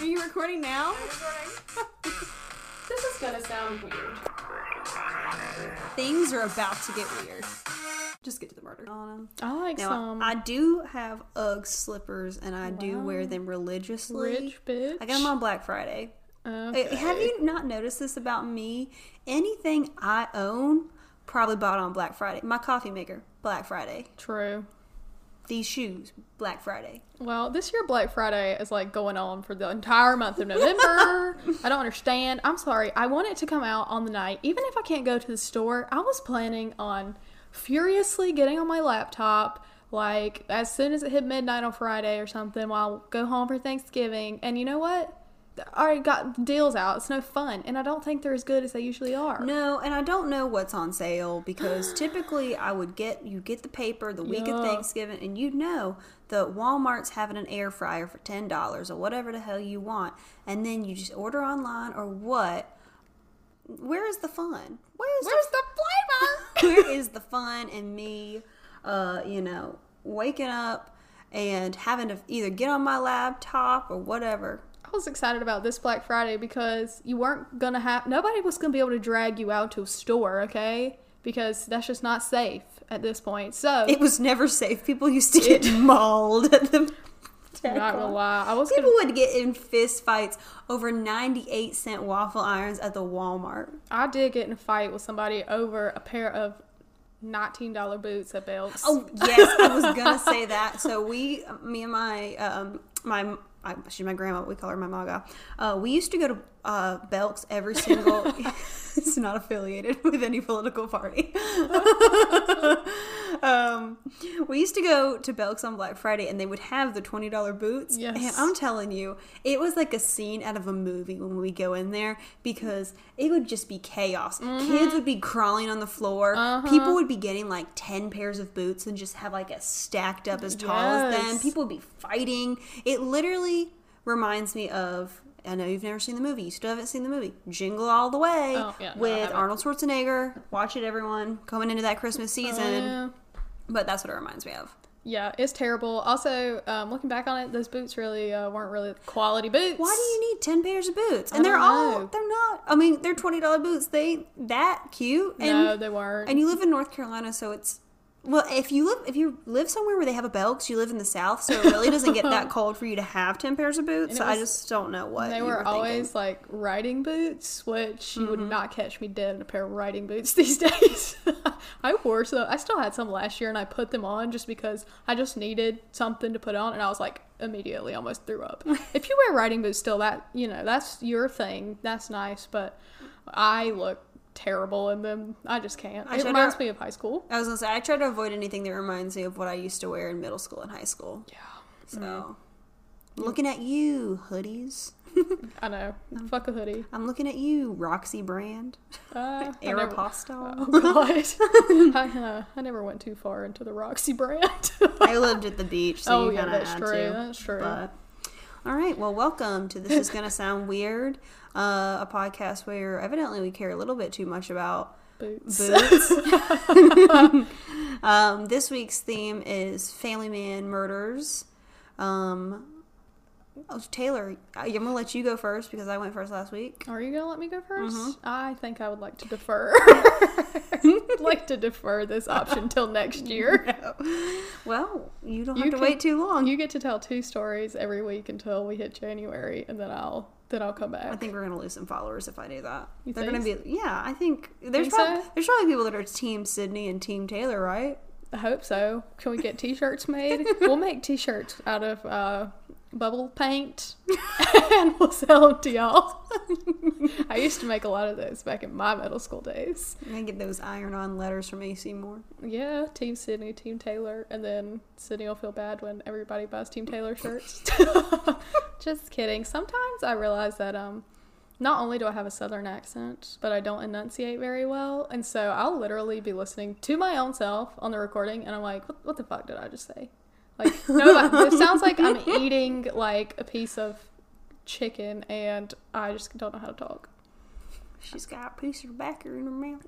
Are you recording now? This is gonna sound weird. Things are about to get weird. Just get to the murder. I like Now, some I do have Ugg slippers, and I do wear them religiously. rich bitch. I got them on Black Friday. Okay. Uh, Have you not noticed this about me? Anything I own, probably bought on Black Friday. My coffee maker, Black Friday. True. These shoes, Black Friday. Well, this year Black Friday is like going on for the entire month of November. I don't understand. I'm sorry. I want it to come out on the night. Even if I can't go to the store, I was planning on furiously getting on my laptop like as soon as it hit midnight on Friday or something while I'll go home for Thanksgiving. And you know what? I already got deals out. It's no fun. And I don't think they're as good as they usually are. No, and I don't know what's on sale because typically I would get you get the paper the week of Thanksgiving, and you know that Walmart's having an air fryer for ten dollars or whatever the hell you want, and then you just order online or what. Where is the fun? Where is Where's the flavor? where is the fun in me uh you know waking up and having to either get on my laptop or whatever I was excited about this Black Friday because you weren't gonna have nobody was gonna be able to drag you out to a store, okay? Because that's just not safe at this point. So it was never safe people used to get mauled at the not gonna lie, I was people gonna, would get in fist fights over 98 cent waffle irons at the walmart I did get in a fight with somebody over a pair of nineteen dollar boots at Belks. oh yes i was gonna say that so we me and my um my I, she's my grandma. We call her my maga. Uh, we used to go to uh, Belks every single. it's not affiliated with any political party. um, we used to go to Belks on Black Friday, and they would have the twenty dollar boots. Yes. And I'm telling you, it was like a scene out of a movie when we go in there because it would just be chaos. Kids would be crawling on the floor. People would be getting like ten pairs of boots and just have like a stacked up as tall as them. People would be fighting. It literally reminds me of. I know you've never seen the movie. You still haven't seen the movie. Jingle All the Way Oh, yeah, no, with. Arnold Schwarzenegger. Watch it, everyone. Coming into that Christmas season. Oh, yeah. But that's what it reminds me of. Yeah, it's terrible. Also, um, looking back on it, those boots really uh, weren't really quality boots. Why do you need ten pairs of boots? And they're all they're not. I mean, they're twenty dollar boots. They ain't that cute. And No, they weren't. and you live in North Carolina, so it's well. If you live if you live somewhere where they have a Belks, you live in the South, so it really doesn't get that cold for you to have ten pairs of boots. So I just don't know what They were, thinking. Mm-hmm. always like riding boots, which you would not catch me dead in a pair of riding boots these days. I wore some. I still had some last year, and I put them on just because I just needed something to put on, and I was like immediately almost threw up. if you wear riding boots still, that you know that's your thing. That's nice, but I look terrible in them. I just can't. I it reminds have- me of high school. I was gonna say I try to avoid anything that reminds me of what I used to wear in middle school and high school. Yeah, So looking at you, hoodies. I know. Fuck a hoodie. I'm looking at you, Roxy Brand, Uh, Aeropostale. Oh god, I, uh, I never went too far into the Roxy brand. I lived at the beach, so oh you yeah, kinda that's had true. to. That's true. But all right, well, welcome to this is gonna sound weird, uh, a podcast where evidently we care a little bit too much about Boots. boots. um, this week's theme is Family Man murders. Um, oh, Taylor, I'm gonna let you go first because I went first last week. Are you gonna let me go 1st Mm-hmm. I think I would like to defer. like to defer this option till next year. Well, you don't You have to can- wait too long. You get to tell two stories every week until we hit January, and then I'll then I'll come back. I think we're gonna lose some followers if I do that. You They're think gonna be yeah. I think there's Think probably so? there's probably people that are Team Sydney and Team Taylor, right? I hope so. Can we get T-shirts made? we'll make T-shirts out of uh, bubble paint, and we'll sell them to y'all. I used to make a lot of those back in my middle school days. I get those iron-on letters from AC Moore. Yeah, Team Sydney, Team Taylor, and then Sydney will feel bad when everybody buys Team Taylor shirts. Just kidding. Sometimes I realize that um, not only do I have a southern accent, but I don't enunciate very well, and so I'll literally be listening to my own self on the recording, and I'm like, "What, what the fuck did I just say?" Like, no, it sounds like I'm eating like a piece of chicken, and I just don't know how to talk. She's got a piece of tobacco in her mouth.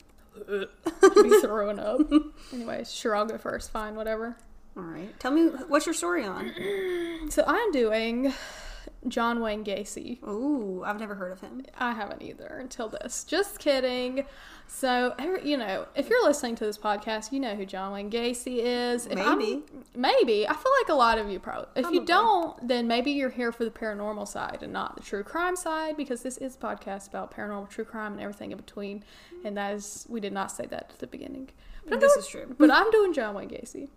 Be throwing up. Anyways, sure, I'll go first. Fine, whatever. All right. Tell me what's your story on? So I'm doing John Wayne Gacy. Ooh, I've never heard of him. I haven't either until this. Just kidding. So, you know, if you're listening to this podcast, you know who John Wayne Gacy is. If I'm- Maybe. maybe. I feel like a lot of you probably. If Probably. you don't, then maybe you're here for the paranormal side and not the true crime side because this is a podcast about paranormal, true crime, and everything in between. And that is, we did not say that at the beginning. But This doing- is true. but I'm doing John Wayne Gacy.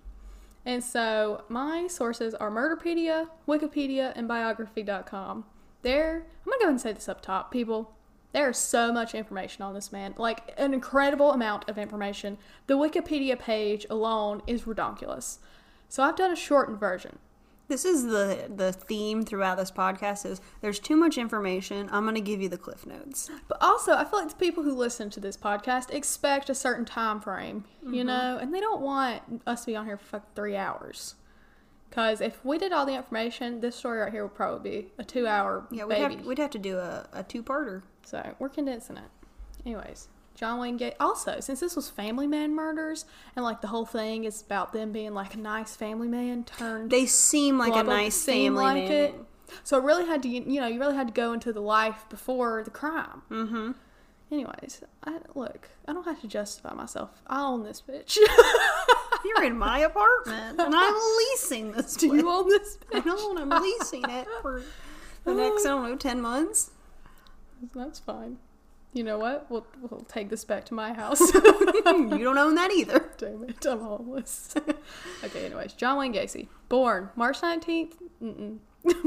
And so my sources are Murderpedia, Wikipedia, and biography.com. There, I'm to go ahead and say this up top, people. There is so much information on this man. Like, an incredible amount of information. The Wikipedia page alone is redonkulous. So I've done a shortened version. This is the the theme throughout this podcast is there's too much information. I'm gonna give you the cliff notes. But also, I feel like the people who listen to this podcast expect a certain time frame, Mm-hmm. you know, and they don't want us to be on here for fucking three hours. Because if we did all the information, this story right here would probably be a two-hour Yeah, we'd baby. have we'd have to do a, a two parter. So we're condensing it. Anyways, John Wayne Gacy. Also, since this was Family Man murders, and like the whole thing is about them being like a nice family man turned They seem like a nice family like man. it. So it really had to, you know, you really had to go into the life before the crime. Mm-hmm. Anyways, I, look, I don't have to justify myself. I own this bitch. You're in my apartment, and I'm leasing this. Do place. you own this I bitch? don't. I'm leasing it for the next I don't know ten months. That's fine. You know what? We'll, we'll take this back to my house. you don't own that either. Damn it, I'm homeless. okay, anyways, John Wayne Gacy, born March 19th, mm-mm,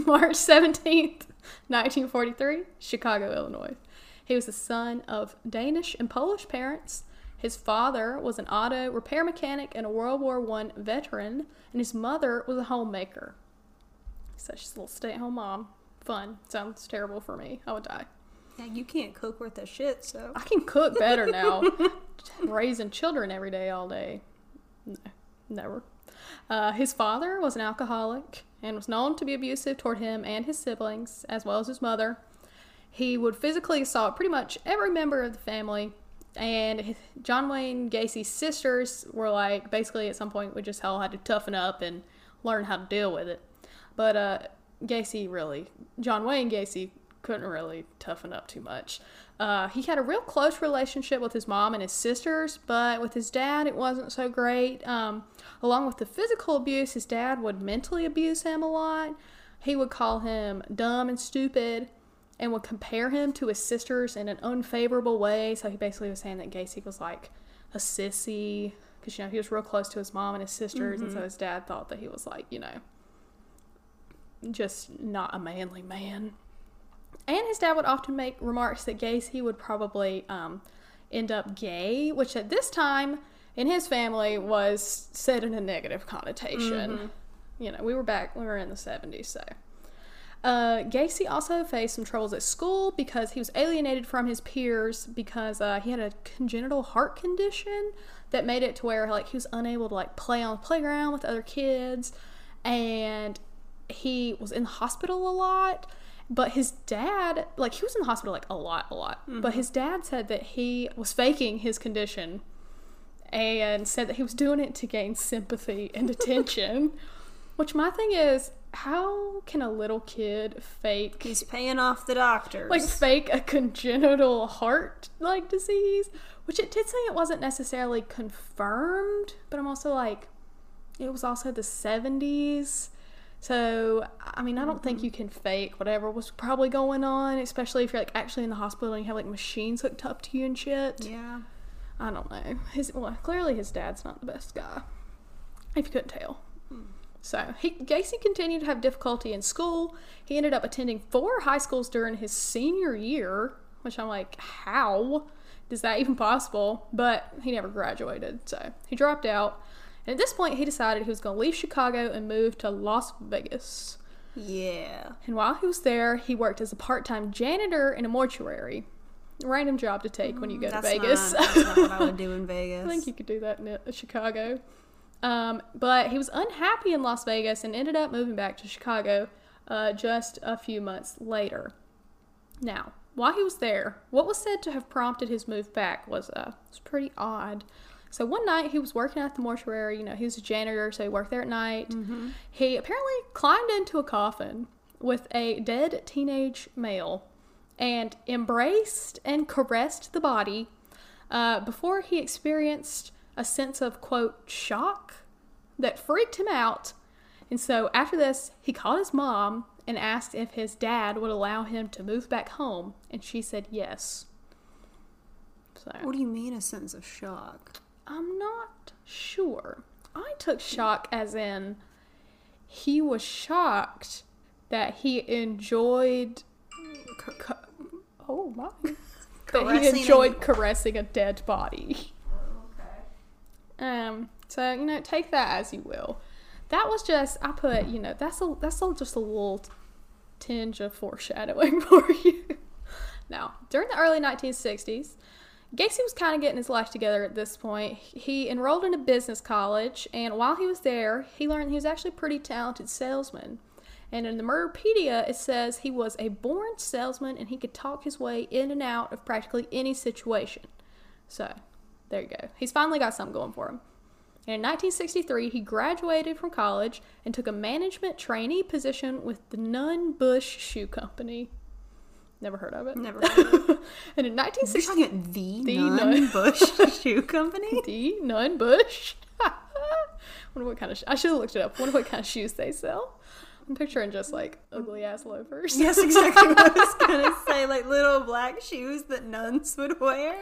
March 17th, 1943, Chicago, Illinois. He was the son of Danish and Polish parents. His father was an auto repair mechanic and a World War One veteran, and his mother was a homemaker. So she's a little stay-at-home mom. Fun. Sounds terrible for me. I would die. Yeah, you can't cook worth a shit. So I can cook better now. Raising children every day, all day. No, never. Uh, his father was an alcoholic and was known to be abusive toward him and his siblings, as well as his mother. He would physically assault pretty much every member of the family. And his- John Wayne Gacy's sisters were like, basically, at some point, we just all had to toughen up and learn how to deal with it. But uh, Gacy really, John Wayne Gacy couldn't really toughen up too much. Uh, he had a real close relationship with his mom and his sisters, but with his dad, it wasn't so great. Um, along with the physical abuse, his dad would mentally abuse him a lot. He would call him dumb and stupid and would compare him to his sisters in an unfavorable way. So he basically was saying that Gacy was like a sissy because, you know, he was real close to his mom and his sisters. And so his dad thought that he was like, you know, just not a manly man. And his dad would often make remarks that Gacy would probably um, end up gay, which at this time in his family was said in a negative connotation. You know, we were back, we were in the 70s, so. Uh, Gacy also faced some troubles at school because he was alienated from his peers because uh, he had a congenital heart condition that made it to where like he was unable to like play on the playground with other kids, and he was in the hospital a lot. But his dad, like he was in the hospital like a lot, a lot. But mm-hmm. his dad said that he was faking his condition and said that he was doing it to gain sympathy and attention. Which my thing is, how can a little kid fake he's paying off the doctors. like fake a congenital heart like disease? Which it did say it wasn't necessarily confirmed, but I'm also like, it was also the 70s. So, I mean, I don't think you mm-hmm. can fake whatever was probably going on, especially if you're like actually in the hospital and you have like machines hooked up to you and shit. yeah. I don't know. His well, clearly his dad's not the best guy. If you couldn't tell. Hmm. So he Gacy continued to have difficulty in school. He ended up attending four high schools during his senior year, which I'm like, how is that even possible? But he never graduated, so he dropped out. And at this point, he decided he was going to leave Chicago and move to Las Vegas. Yeah. And while he was there, he worked as a part-time janitor in a mortuary. Random job to take when you go to Vegas. Not, that's not what I would do in Vegas. I think you could do that in uh, Chicago. Um, but he was unhappy in Las Vegas and ended up moving back to Chicago uh, just a few months later. Now, while he was there, what was said to have prompted his move back was uh, was pretty odd. So one night he was working at the mortuary. You know, he was a janitor, so he worked there at night. He apparently climbed into a coffin with a dead teenage male and embraced and caressed the body uh, before he experienced a sense of, quote, shock that freaked him out. And so after this, he called his mom and asked if his dad would allow him to move back home, and she said yes. So What do you mean a sense of shock? I'm not sure. I took shock as in he was shocked that he enjoyed. ca- oh my. that he enjoyed caressing a dead body. Okay. Um. So you know, take that as you will. That was just I put you know that's a that's all just a little tinge of foreshadowing for you. Now, during the early 1960s, Gacy was kind of getting his life together at this point. He enrolled in a business college, and while he was there, he learned he was actually a pretty talented salesman. And in the Murderpedia, it says he was a born salesman and he could talk his way in and out of practically any situation. So, there you go. He's finally got something going for him. And in 1963, he graduated from college and took a management trainee position with the Nunn Bush Shoe Company. Never heard of it. Never heard of it. And in You're 1960, talking about the, The Nun Nun- Bush Shoe Company? the Nunn Bush. wonder what kind of. Sh- I should have looked it up. Wonder what kind of shoes they sell. I'm picturing just like ugly ass loafers. Yes, exactly what I was gonna say. Like little black shoes that nuns would wear,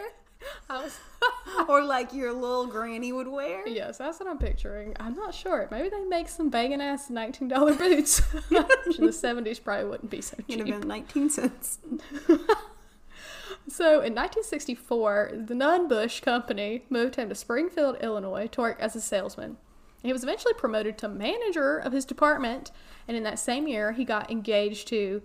was- or like your little granny would wear. yes, that's what I'm picturing. I'm not sure. Maybe they make some banging ass $19 boots. In the 70s probably wouldn't be so It'd have cheap. been 19 cents. So in 1964, the Nunn Bush Company moved him to Springfield, Illinois to work as a salesman. He was eventually promoted to manager of his department, and in that same year, he got engaged to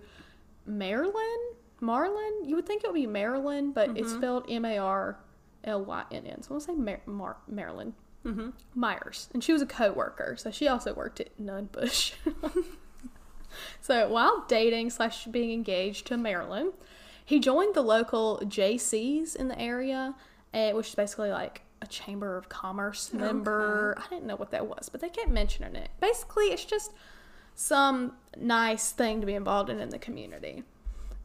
Marilyn. Marlin? You would think it would be Marilyn, but it's spelled M A R L Y N N. So I'm to say Mar- Mar- Marilyn Mm-hmm. Myers. And she was a co worker, so she also worked at Nunn Bush. so while dating slash being engaged to Marilyn, he joined the local Jaycees in the area, eh, which is basically like a chamber of commerce member. I didn't know what that was, but they kept mentioning it. Basically, it's just some nice thing to be involved in in the community.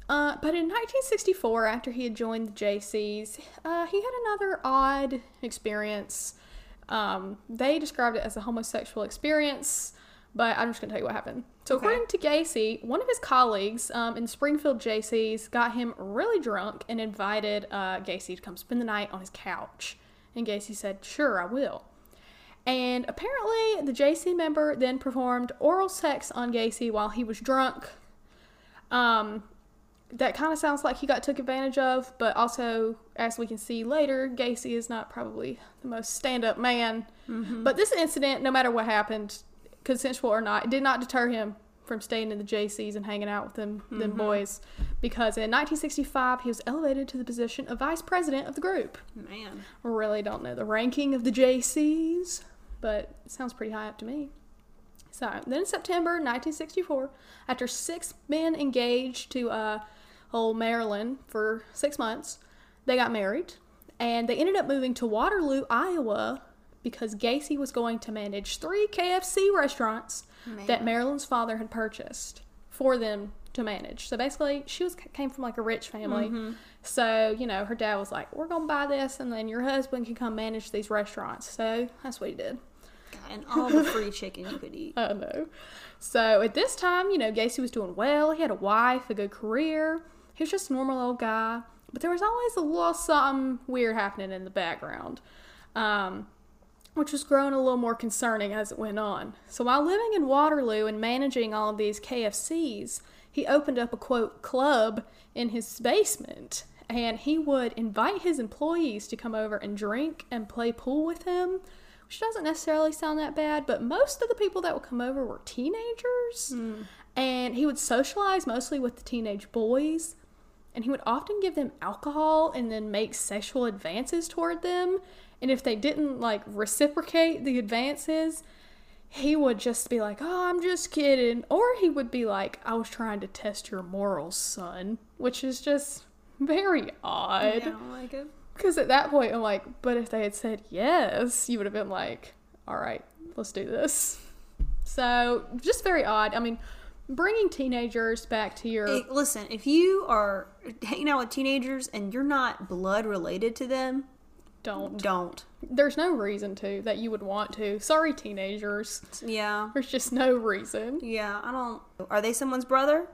Uh, but in 1964, after he had joined the Jaycees, uh, he had another odd experience. Um, they described it as a homosexual experience, but I'm just going to tell you what happened. So, Okay. according to Gacy, one of his colleagues um, in Springfield Jaycees got him really drunk and invited uh, Gacy to come spend the night on his couch. And Gacy said, Sure, I will. And apparently, the Jaycee member then performed oral sex on Gacy while he was drunk. Um, that kind of sounds like he got took advantage of, but also, as we can see later, Gacy is not probably the most stand up man. But this incident, no matter what happened, consensual or not, it did not deter him from staying in the Jaycees and hanging out with them, them boys, because in 1965 he was elevated to the position of vice president of the group. Man. Really don't know the ranking of the Jaycees, but it sounds pretty high up to me. So then in September 1964, after six men engaged to uh, old Maryland for six months, they got married, and they ended up moving to Waterloo, Iowa, because Gacy was going to manage three KFC restaurants that Man. Marilyn's father had purchased for them to manage. So basically, she was came from like a rich family. Mm-hmm. So you know, her dad was like, "We're gonna buy this, and then your husband can come manage these restaurants." So that's what he did. And all the free chicken you could eat. I know. So at this time, you know, Gacy was doing well. He had a wife, a good career. He was just a normal old guy. But there was always a little something weird happening in the background, um, which was growing a little more concerning as it went on. So while living in Waterloo and managing all of these KFCs, he opened up a quote club in his basement. And he would invite his employees to come over and drink and play pool with him which doesn't necessarily sound that bad, but most of the people that would come over were teenagers. And he would socialize mostly with the teenage boys. And he would often give them alcohol and then make sexual advances toward them. And if they didn't like reciprocate the advances, he would just be like, Oh, I'm just kidding. Or he would be like, I was trying to test your morals, son. Which is just very odd. I don't like it. Because at that point, I'm like, but if they had said yes, you would have been like, all right, let's do this. So, just very odd. I mean, bringing teenagers back to your Hey, listen, if you are hanging out with teenagers and you're not blood related to them, don't. don't. There's no reason to that you would want to. Sorry, teenagers. Yeah. There's just no reason. Yeah, I don't. Are they someone's brother?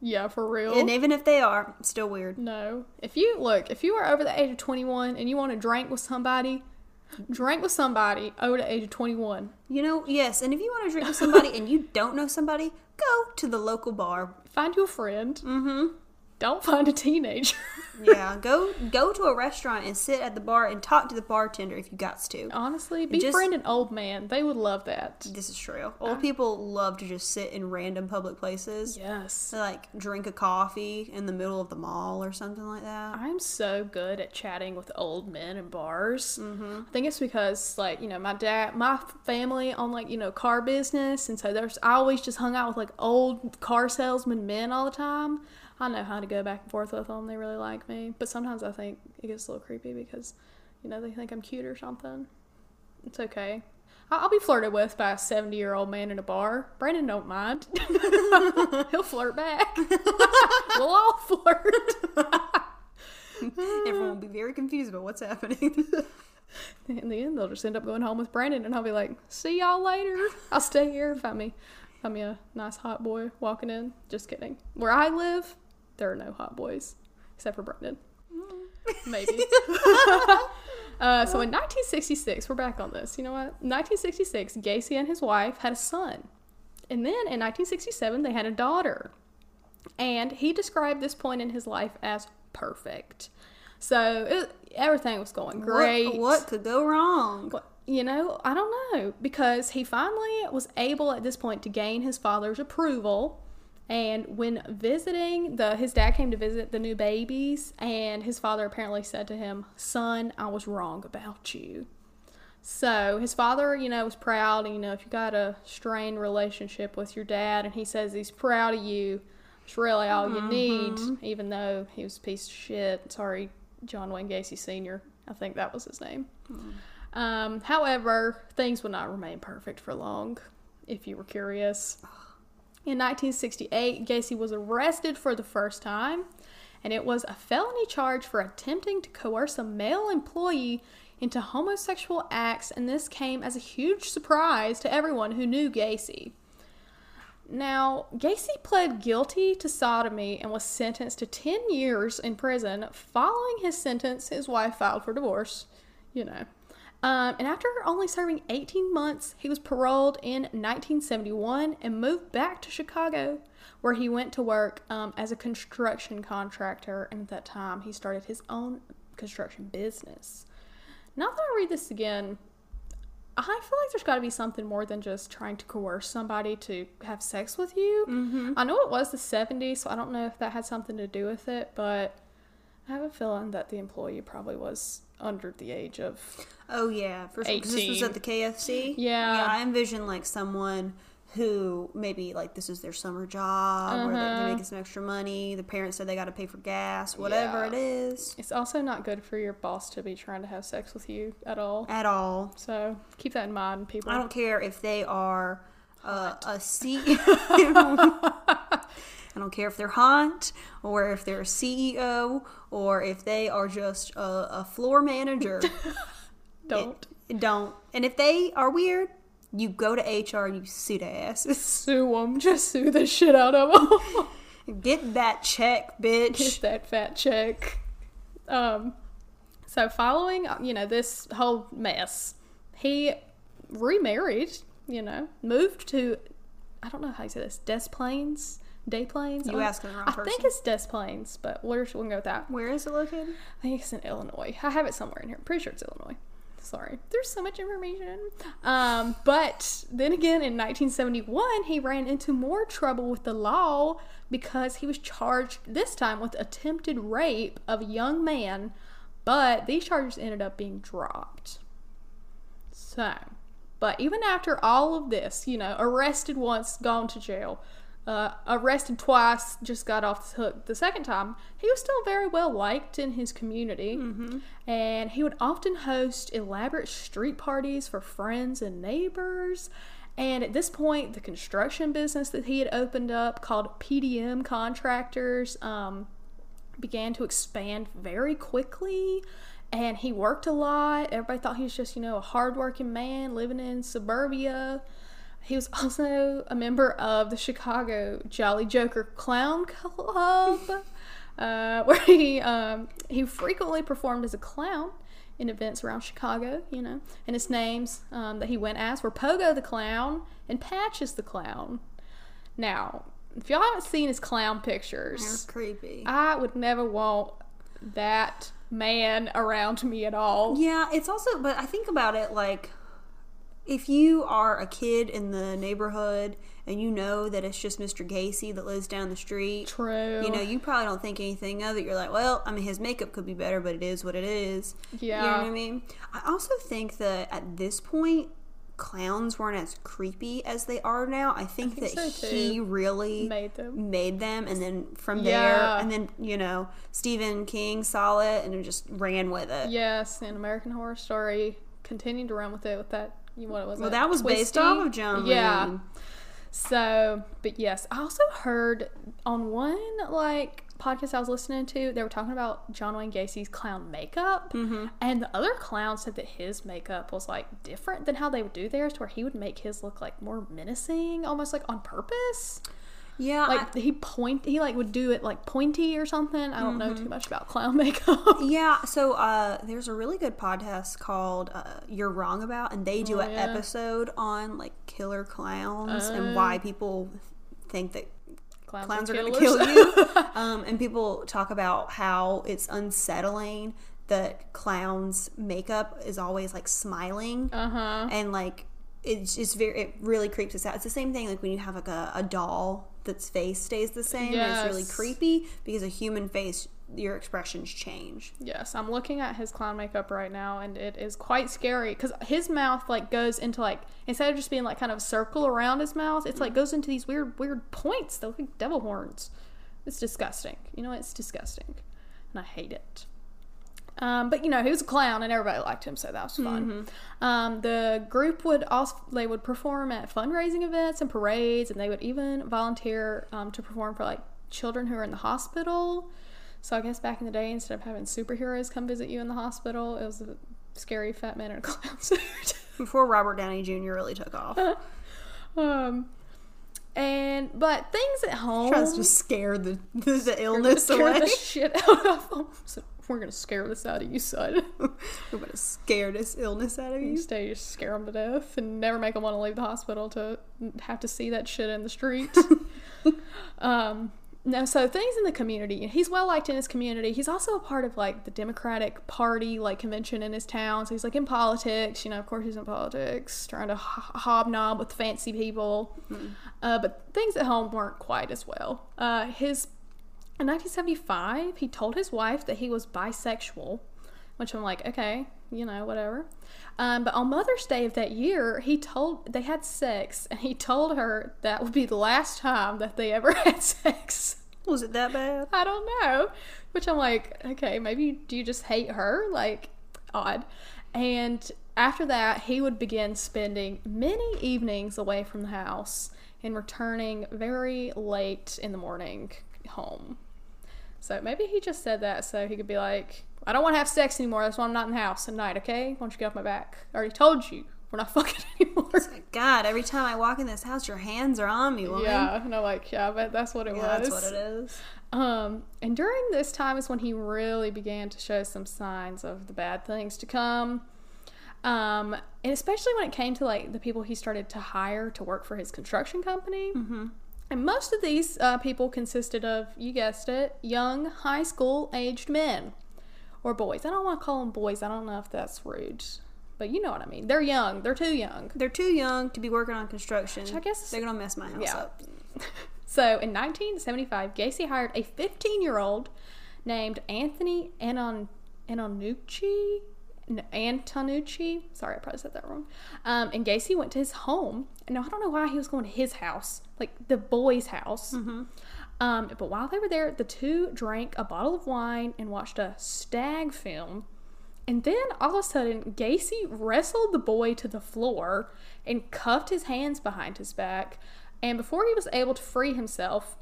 Yeah, for real. And even if they are, still weird. No. If you look, if you are over the age of 21 and you want to drink with somebody, drink with somebody over the age of 21. You know, yes, and if you want to drink with somebody and you don't know somebody, go to the local bar. Find you a friend. Mm-hmm. Don't find a teenager. Yeah, go go to a restaurant and sit at the bar and talk to the bartender if you got to. Honestly, befriend an old man. They would love that. This is true. Old people love to just sit in random public places. Yes. They, like drink a coffee in the middle of the mall or something like that. I'm so good at chatting with old men in bars. Mm-hmm. I think it's because, like, you know, my dad, my family on like, you know, car business. And so there's, I always just hung out with, like, old car salesman men all the time. I know how to go back and forth with them. They really like me. But sometimes I think it gets a little creepy because, you know, they think I'm cute or something. It's okay. I'll be flirted with by a 70 year old man in a bar. Brandon don't mind. He'll flirt back. we'll all flirt. Everyone will be very confused about what's happening. In the end, they'll just end up going home with Brandon, and I'll be like, "See y'all later. I'll stay here. Find me, find me a nice hot boy walking in." Just kidding. Where I live, there are no hot boys except for Brendan. Maybe. uh, so in 1966, we're back on this. You know what? 1966, Gacy and his wife had a son, and then in 1967, they had a daughter. And he described this point in his life as perfect. So it, everything was going great. What, what could go wrong? You know, I don't know because he finally was able at this point to gain his father's approval. And when visiting the his dad came to visit the new babies and his father apparently said to him, "Son, I was wrong about you." So his father, you know, was proud. And, you know, if you got a strained relationship with your dad and he says he's proud of you, it's really all you need. Even though he was a piece of shit. Sorry, John Wayne Gacy Sr. I think that was his name. Um, however, things would not remain perfect for long, if you were curious. In 1968, Gacy was arrested for the first time, and it was a felony charge for attempting to coerce a male employee into homosexual acts, and this came as a huge surprise to everyone who knew Gacy. Now, Gacy pled guilty to sodomy and was sentenced to 10 years in prison. Following his sentence, his wife filed for divorce, you know. Um, and after only serving 18 months, he was paroled in 1971 and moved back to Chicago, where he went to work um, as a construction contractor. And at that time, he started his own construction business. Now that I read this again, I feel like there's got to be something more than just trying to coerce somebody to have sex with you. Mm-hmm. I know it was the 70s, so I don't know if that had something to do with it, but I have a feeling that the employee probably was under the age of. Oh yeah, for sure. 'cause This was at the KFC. Yeah. yeah. I envision like someone who maybe like this is their summer job, or they- Uh-huh. they're making some extra money. The parents said they got to pay for gas, whatever Yeah. it is. It's also not good for your boss to be trying to have sex with you at all. At all, So keep that in mind, people. I don't care if they are uh, a C. I don't care if they're hot or if they're a CEO or if they are just a, a floor manager. Don't. don't. And if they are weird, you go to HR and you sue their asses. Sue them. Just sue the shit out of them. Get that check, bitch. Get that fat check. Um, so following, you know, this whole mess, he remarried. You know, moved to, I don't know how you say this, Des Plaines, Des Plaines. You I asking the wrong I think it's Des Plaines, but we're, we'll go with that. Where is it located? I think it's in Illinois. I have it somewhere in here. I'm pretty sure it's Illinois. Sorry. There's so much information. Um, but then again, in 1971, he ran into more trouble with the law because he was charged this time with attempted rape of a young man, but these charges ended up being dropped. So, but even after all of this, you know, arrested once, gone to jail, uh, arrested twice, just got off the hook the second time, he was still very well liked in his community. And he would often host elaborate street parties for friends and neighbors. And at this point, the construction business that he had opened up called PDM Contractors um, began to expand very quickly. And he worked a lot. Everybody thought he was just, you know, a hardworking man living in suburbia. He was also a member of the Chicago Jolly Joker Clown Club, uh, where he um, he frequently performed as a clown in events around Chicago, you know. And his names um, that he went as were Pogo the Clown and Patches the Clown. Now, if y'all haven't seen his clown pictures, creepy. I would never want that man around me at all. Yeah, it's also, but I think about it like if you are a kid in the neighborhood and you know that it's just Mr. Gacy that lives down the street, True. you know, you probably don't think anything of it. You're like, well, I mean, his makeup could be better, but it is what it is. Yeah. You know what I mean? I also think that at this point, clowns weren't as creepy as they are now. I think, think that so, he really Made them. made them and then from there and then you know stephen king saw it and just ran with it Yes, and American Horror Story continued to run with it with that. You what was well it? that was based off of john Yeah. So, but yes, I also heard on one like podcast I was listening to, they were talking about John Wayne Gacy's clown makeup, Mm-hmm. and the other clown said that his makeup was like different than how they would do theirs, to where he would make his look like more menacing, almost like on purpose. Yeah Like he point, he like would do it like pointy or something. I don't know Mm-hmm. too much about clown makeup. Yeah so uh there's a really good podcast called uh, you're wrong about and they do Oh, an yeah. episode on like killer clowns Oh. and why people think that Clowns, clowns are going going to kill you. um, and people talk about how it's unsettling that clowns' makeup is always like smiling uh huh. and like it's just very it really creeps us out. It's the same thing like when you have like a, a doll that's face stays the same. and It's really creepy because a human face, your expressions change. Yes, I'm looking at his clown makeup right now, and it is quite scary because his mouth like goes into like instead of just being like kind of circle around his mouth, it's like mm. goes into these weird weird points that look like devil horns. It's disgusting. You know, it's disgusting, and I hate it. Um, but you know, he was a clown, and everybody liked him, so that was fun. Um, the group would also they would perform at fundraising events and parades, and they would even volunteer um, to perform for like children who are in the hospital. So I guess back in the day, instead of having superheroes come visit you in the hospital, it was a scary fat man in a clown suit. Before Robert Downey Jr. really took off. um, and but things at home Tries to scare the, the, the illness scare away. the shit out of them. So we're gonna scare this out of you, son. We're going to scare this illness out of You you. stay, just scare them to death, and never make them want to leave the hospital to have to see that shit in the street. um, no, so things in the community. He's well liked in his community. He's also a part of like the Democratic Party like convention in his town. So he's like in politics. You know, of course he's in politics, trying to ho- hobnob with fancy people. Uh, but things at home weren't quite as well. Uh, his in 1975, he told his wife that he was bisexual, which I'm like, okay, you know, whatever. Um, but on Mother's Day of that year, he told they had sex, and he told her that would be the last time that they ever had sex. Was it that bad? I don't know. Which I'm like, okay, maybe do you just hate her? Like, odd. And after that, he would begin spending many evenings away from the house and returning very late in the morning home. So maybe he just said that so he could be like, I don't want to have sex anymore. That's why I'm not in the house at night, okay? Why don't you get off my back? I already told you. We're not fucking anymore. God, every time I walk in this house, your hands are on me, woman. Yeah, and I'm like, yeah, I bet that's what it Yeah, was. that's what it is. Um, and during this time is when he really began to show some signs of the bad things to come. Um, and especially when it came to like the people he started to hire to work for his construction company. Mm-hmm. And most of these uh, people consisted of, you guessed it, young high school aged men or boys. I don't want to call them boys. I don't know if that's rude, but you know what I mean. They're young. They're too young. They're too young to be working on construction. I guess- they're gonna mess my house Yeah. up. So in 1975, Gacy hired a 15 year old named Anthony Anon Anonucci. Antonucci. Sorry, I probably said that wrong. Um, and Gacy went to his home. And now I don't know why he was going to his house, like the boy's house. Um, but while they were there, the two drank a bottle of wine and watched a stag film And then all of a sudden, Gacy wrestled the boy to the floor and cuffed his hands behind his back. And before he was able to free himself,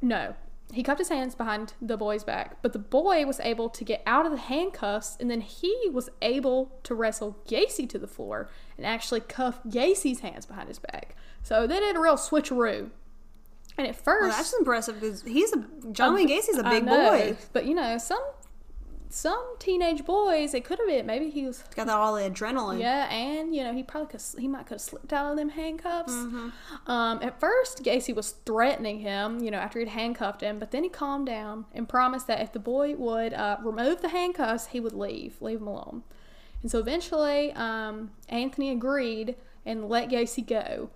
no, he cuffed his hands behind the boy's back, but the boy was able to get out of the handcuffs, and then he was able to wrestle Gacy to the floor and actually cuff Gacy's hands behind his back. So they did a real switcheroo. And at first, Well, that's impressive because he's a John Wayne Gacy's a big know, boy. but you know some some teenage boys, it could have been maybe he was Got that all the adrenaline. yeah, and you know he probably could he might could have slipped out of them handcuffs. Mm-hmm. Um, at first, Gacy was threatening him, you know, after he'd handcuffed him, but then he calmed down and promised that if the boy would uh, remove the handcuffs, he would leave, leave him alone. And so eventually, um, Anthony agreed and let Gacy go.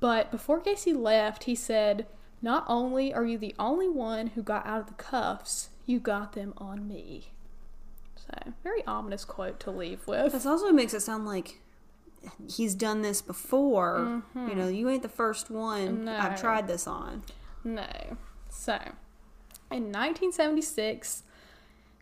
But before Gacy left, he said, "Not only are you the only one who got out of the cuffs, you got them on me." So, very ominous quote to leave with. This also makes it sound like he's done this before. You mm-hmm. know, you ain't the first one No. I've tried this on. No. So, in 1976,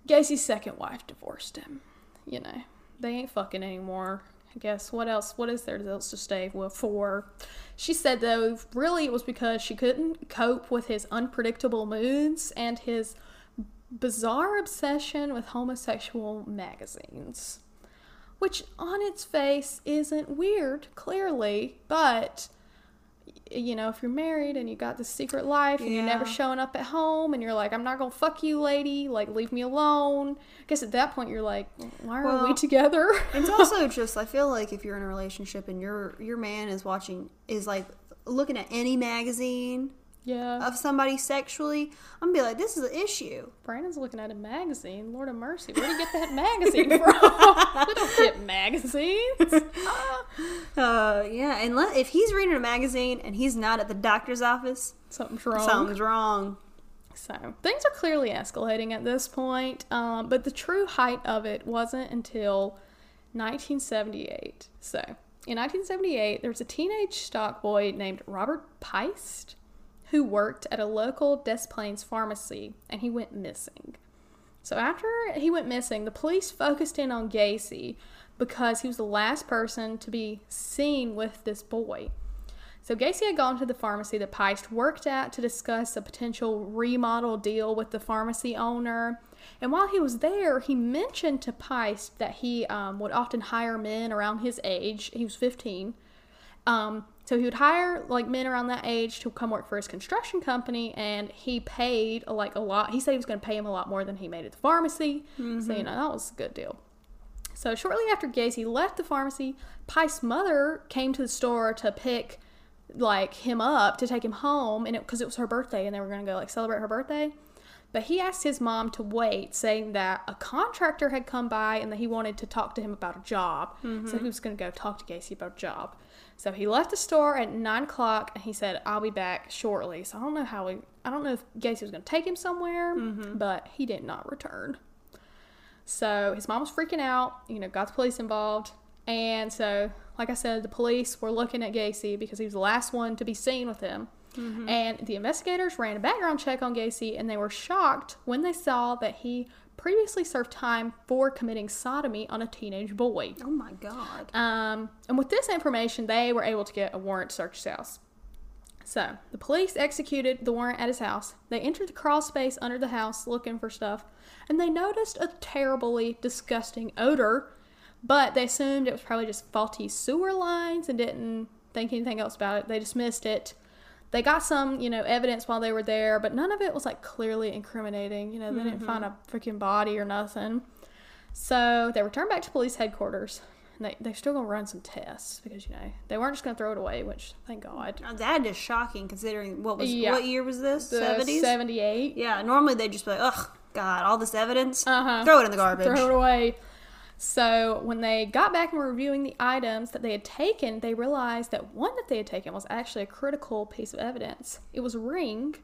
Gacy's second wife divorced him. You know, they ain't fucking anymore. I guess what else? What is there else to stay with for? She said though, really it was because she couldn't cope with his unpredictable moods and his bizarre obsession with homosexual magazines. Which on its face isn't weird, clearly, but you know, if you're married and you got this secret life and you're never showing up at home and you're like, I'm not gonna fuck you, lady, like, leave me alone. I guess at that point you're like, why are we together? It's also just I feel like if you're in a relationship and your your man is watching is like looking at any magazine yeah. of somebody sexually, I'm gonna be like, this is an issue. Brandon's looking at a magazine. Lord of mercy. Where do you get that magazine from? we don't get magazines. Uh, yeah, and let, if he's reading a magazine and he's not at the doctor's office, Something's wrong. something's wrong. So things are clearly escalating at this point, um, but the true height of it wasn't until 1978. So in 1978, there was a teenage stock boy named Robert Piest who worked at a local Des Plaines pharmacy, and he went missing. So after he went missing, the police focused in on Gacy because he was the last person to be seen with this boy. So Gacy had gone to the pharmacy that Piest worked at to discuss a potential remodel deal with the pharmacy owner. And while he was there, he mentioned to Piest that he um, would often hire men around his age. He was 15. Um, so he would hire like men around that age to come work for his construction company, and he paid like a lot. He said he was going to pay him a lot more than he made at the pharmacy. So you mm-hmm. know that was a good deal. So shortly after Gacy left the pharmacy, Piest's mother came to the store to pick like him up to take him home, and because it, was her birthday, and they were going to go like celebrate her birthday. But he asked his mom to wait, saying that a contractor had come by and that he wanted to talk to him about a job. So mm-hmm. he was going to go talk to Gacy about a job. So he left the store at nine o'clock, and he said, "I'll be back shortly." So I don't know how he, I don't know if Gacy was going to take him somewhere, mm-hmm. but he did not return. So his mom was freaking out, you know, got the police involved. And so, like I said, the police were looking at Gacy because he was the last one to be seen with him. And the investigators ran a background check on Gacy and they were shocked when they saw that he previously served time for committing sodomy on a teenage boy. Oh my god. Um, and with this information, they were able to get a warrant to search his house. So the police executed the warrant at his house. They entered the crawl space under the house looking for stuff, and they noticed a terribly disgusting odor. But they assumed it was probably just faulty sewer lines and didn't think anything else about it. They dismissed it. They got some, you know, evidence while they were there, but none of it was like clearly incriminating. You know, they didn't find a freaking body or nothing. So they returned back to police headquarters. And they, they're still going to run some tests because, you know, they weren't just going to throw it away, which, thank God. Now, that is shocking considering what was Yeah. what year was this? The Seventies. 78. Yeah, normally they'd just be like, ugh, God, all this evidence, Uh-huh. throw it in the garbage. Throw it away. So when they got back and were reviewing the items that they had taken, they realized that one that they had taken was actually a critical piece of evidence. It was a ring,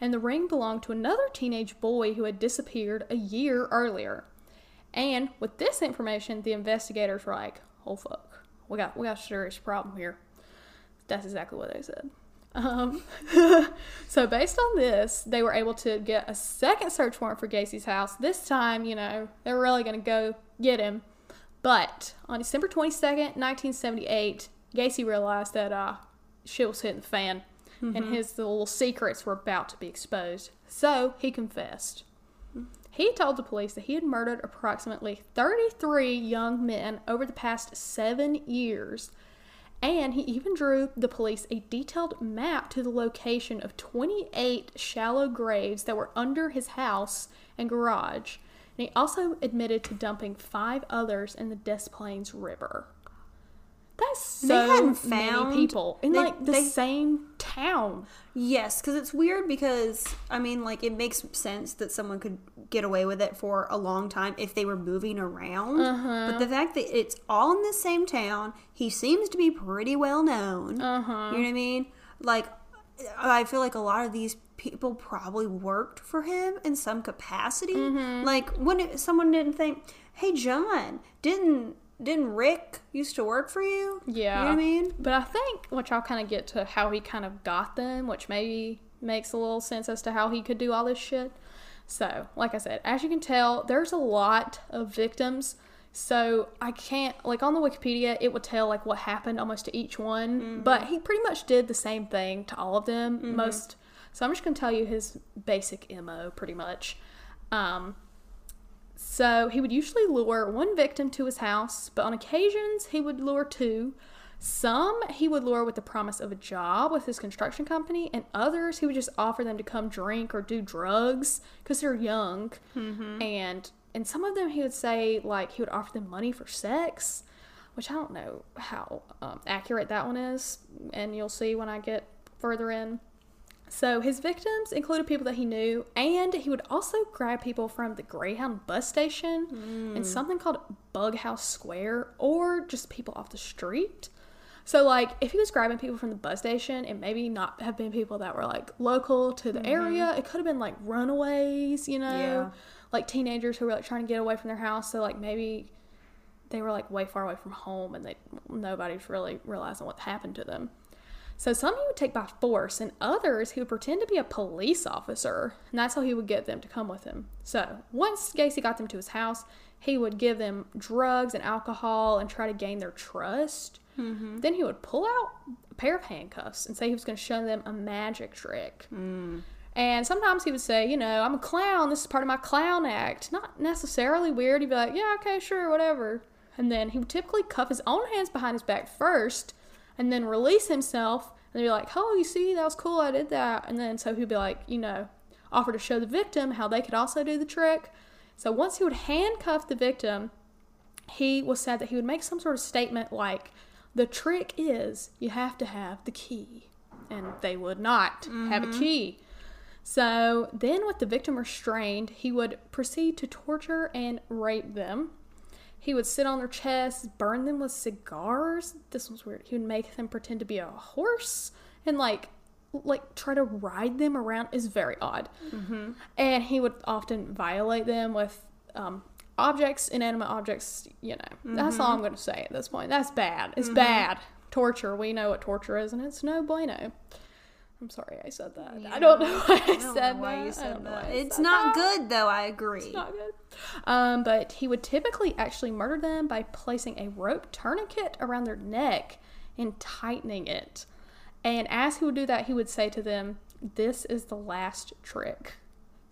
and the ring belonged to another teenage boy who had disappeared a year earlier. And with this information, the investigators were like, "Oh fuck, we got we got a serious problem here." That's exactly what they said. Um, so based on this, they were able to get a second search warrant for Gacy's house. This time, you know, they were really going to go get him. But on December 22nd, 1978, Gacy realized that uh, shit was hitting the fan and his little secrets were about to be exposed. So he confessed. He told the police that he had murdered approximately 33 young men over the past seven years. And he even drew the police a detailed map to the location of 28 shallow graves that were under his house and garage. And he also admitted to dumping five others in the Des Plaines River. That's so They hadn't many found- people in they- like the they- same town. Yes, because it's weird because I mean, like it makes sense that someone could get away with it for a long time if they were moving around. Uh-huh. But the fact that it's all in the same town, he seems to be pretty well known. Uh-huh. You know what I mean? Like, I feel like a lot of these people probably worked for him in some capacity. Mm-hmm. Like, when it, someone didn't think, "Hey, John, didn't didn't Rick used to work for you?" Yeah. you know what I mean? But I think, which I'll kind of get to how he kind of got them, which maybe makes a little sense as to how he could do all this shit. So, like I said, as you can tell, there's a lot of victims. So I can't like on the Wikipedia, it would tell like what happened almost to each one, but he pretty much did the same thing to all of them. Most. So I'm just gonna tell you his basic mo, pretty much. Um, so he would usually lure one victim to his house, but on occasions he would lure two. Some he would lure with the promise of a job with his construction company, and others he would just offer them to come drink or do drugs because they're young. And and some of them he would say like he would offer them money for sex, which I don't know how um, accurate that one is, and you'll see when I get further in. So his victims included people that he knew, and he would also grab people from the Greyhound bus station and hmm. something called Bughouse Square, or just people off the street. So like if he was grabbing people from the bus station, it maybe not have been people that were like local to the mm-hmm. area. It could have been like runaways, you know, Yeah. like teenagers who were like trying to get away from their house. So like maybe they were like way far away from home and they nobody's really realizing what happened to them. So some he would take by force, and others he would pretend to be a police officer, and that's how he would get them to come with him. So once Gacy got them to his house, he would give them drugs and alcohol and try to gain their trust. Mm-hmm. Then he would pull out a pair of handcuffs and say he was going to show them a magic trick. Mm. And sometimes he would say, you know, I'm a clown. This is part of my clown act. Not necessarily weird. He'd be like, yeah, okay, sure, whatever. And then he would typically cuff his own hands behind his back first and then release himself. And be like, oh, you see, that was cool. I did that. And then so he'd be like, you know, offer to show the victim how they could also do the trick. So once he would handcuff the victim, he was said that he would make some sort of statement like, the trick is you have to have the key. And they would not have a mm-hmm. key. So then, with the victim restrained, he would proceed to torture and rape them. He would sit on their chests, burn them with cigars. This was weird. He would make them pretend to be a horse and like like try to ride them around. Is very odd. Mm-hmm. And he would often violate them with um, objects, inanimate objects. You know, that's all mm-hmm. I'm going to say at this point. That's bad. It's mm-hmm. bad. Torture. We know what torture is, and it's no bueno. I'm sorry I said that. I don't know why I, I said why that. you said that. It's not that. good though. I agree. It's not good. Um, but he would typically actually murder them by placing a rope tourniquet around their neck and tightening it. And as he would do that, he would say to them, "This is the last trick."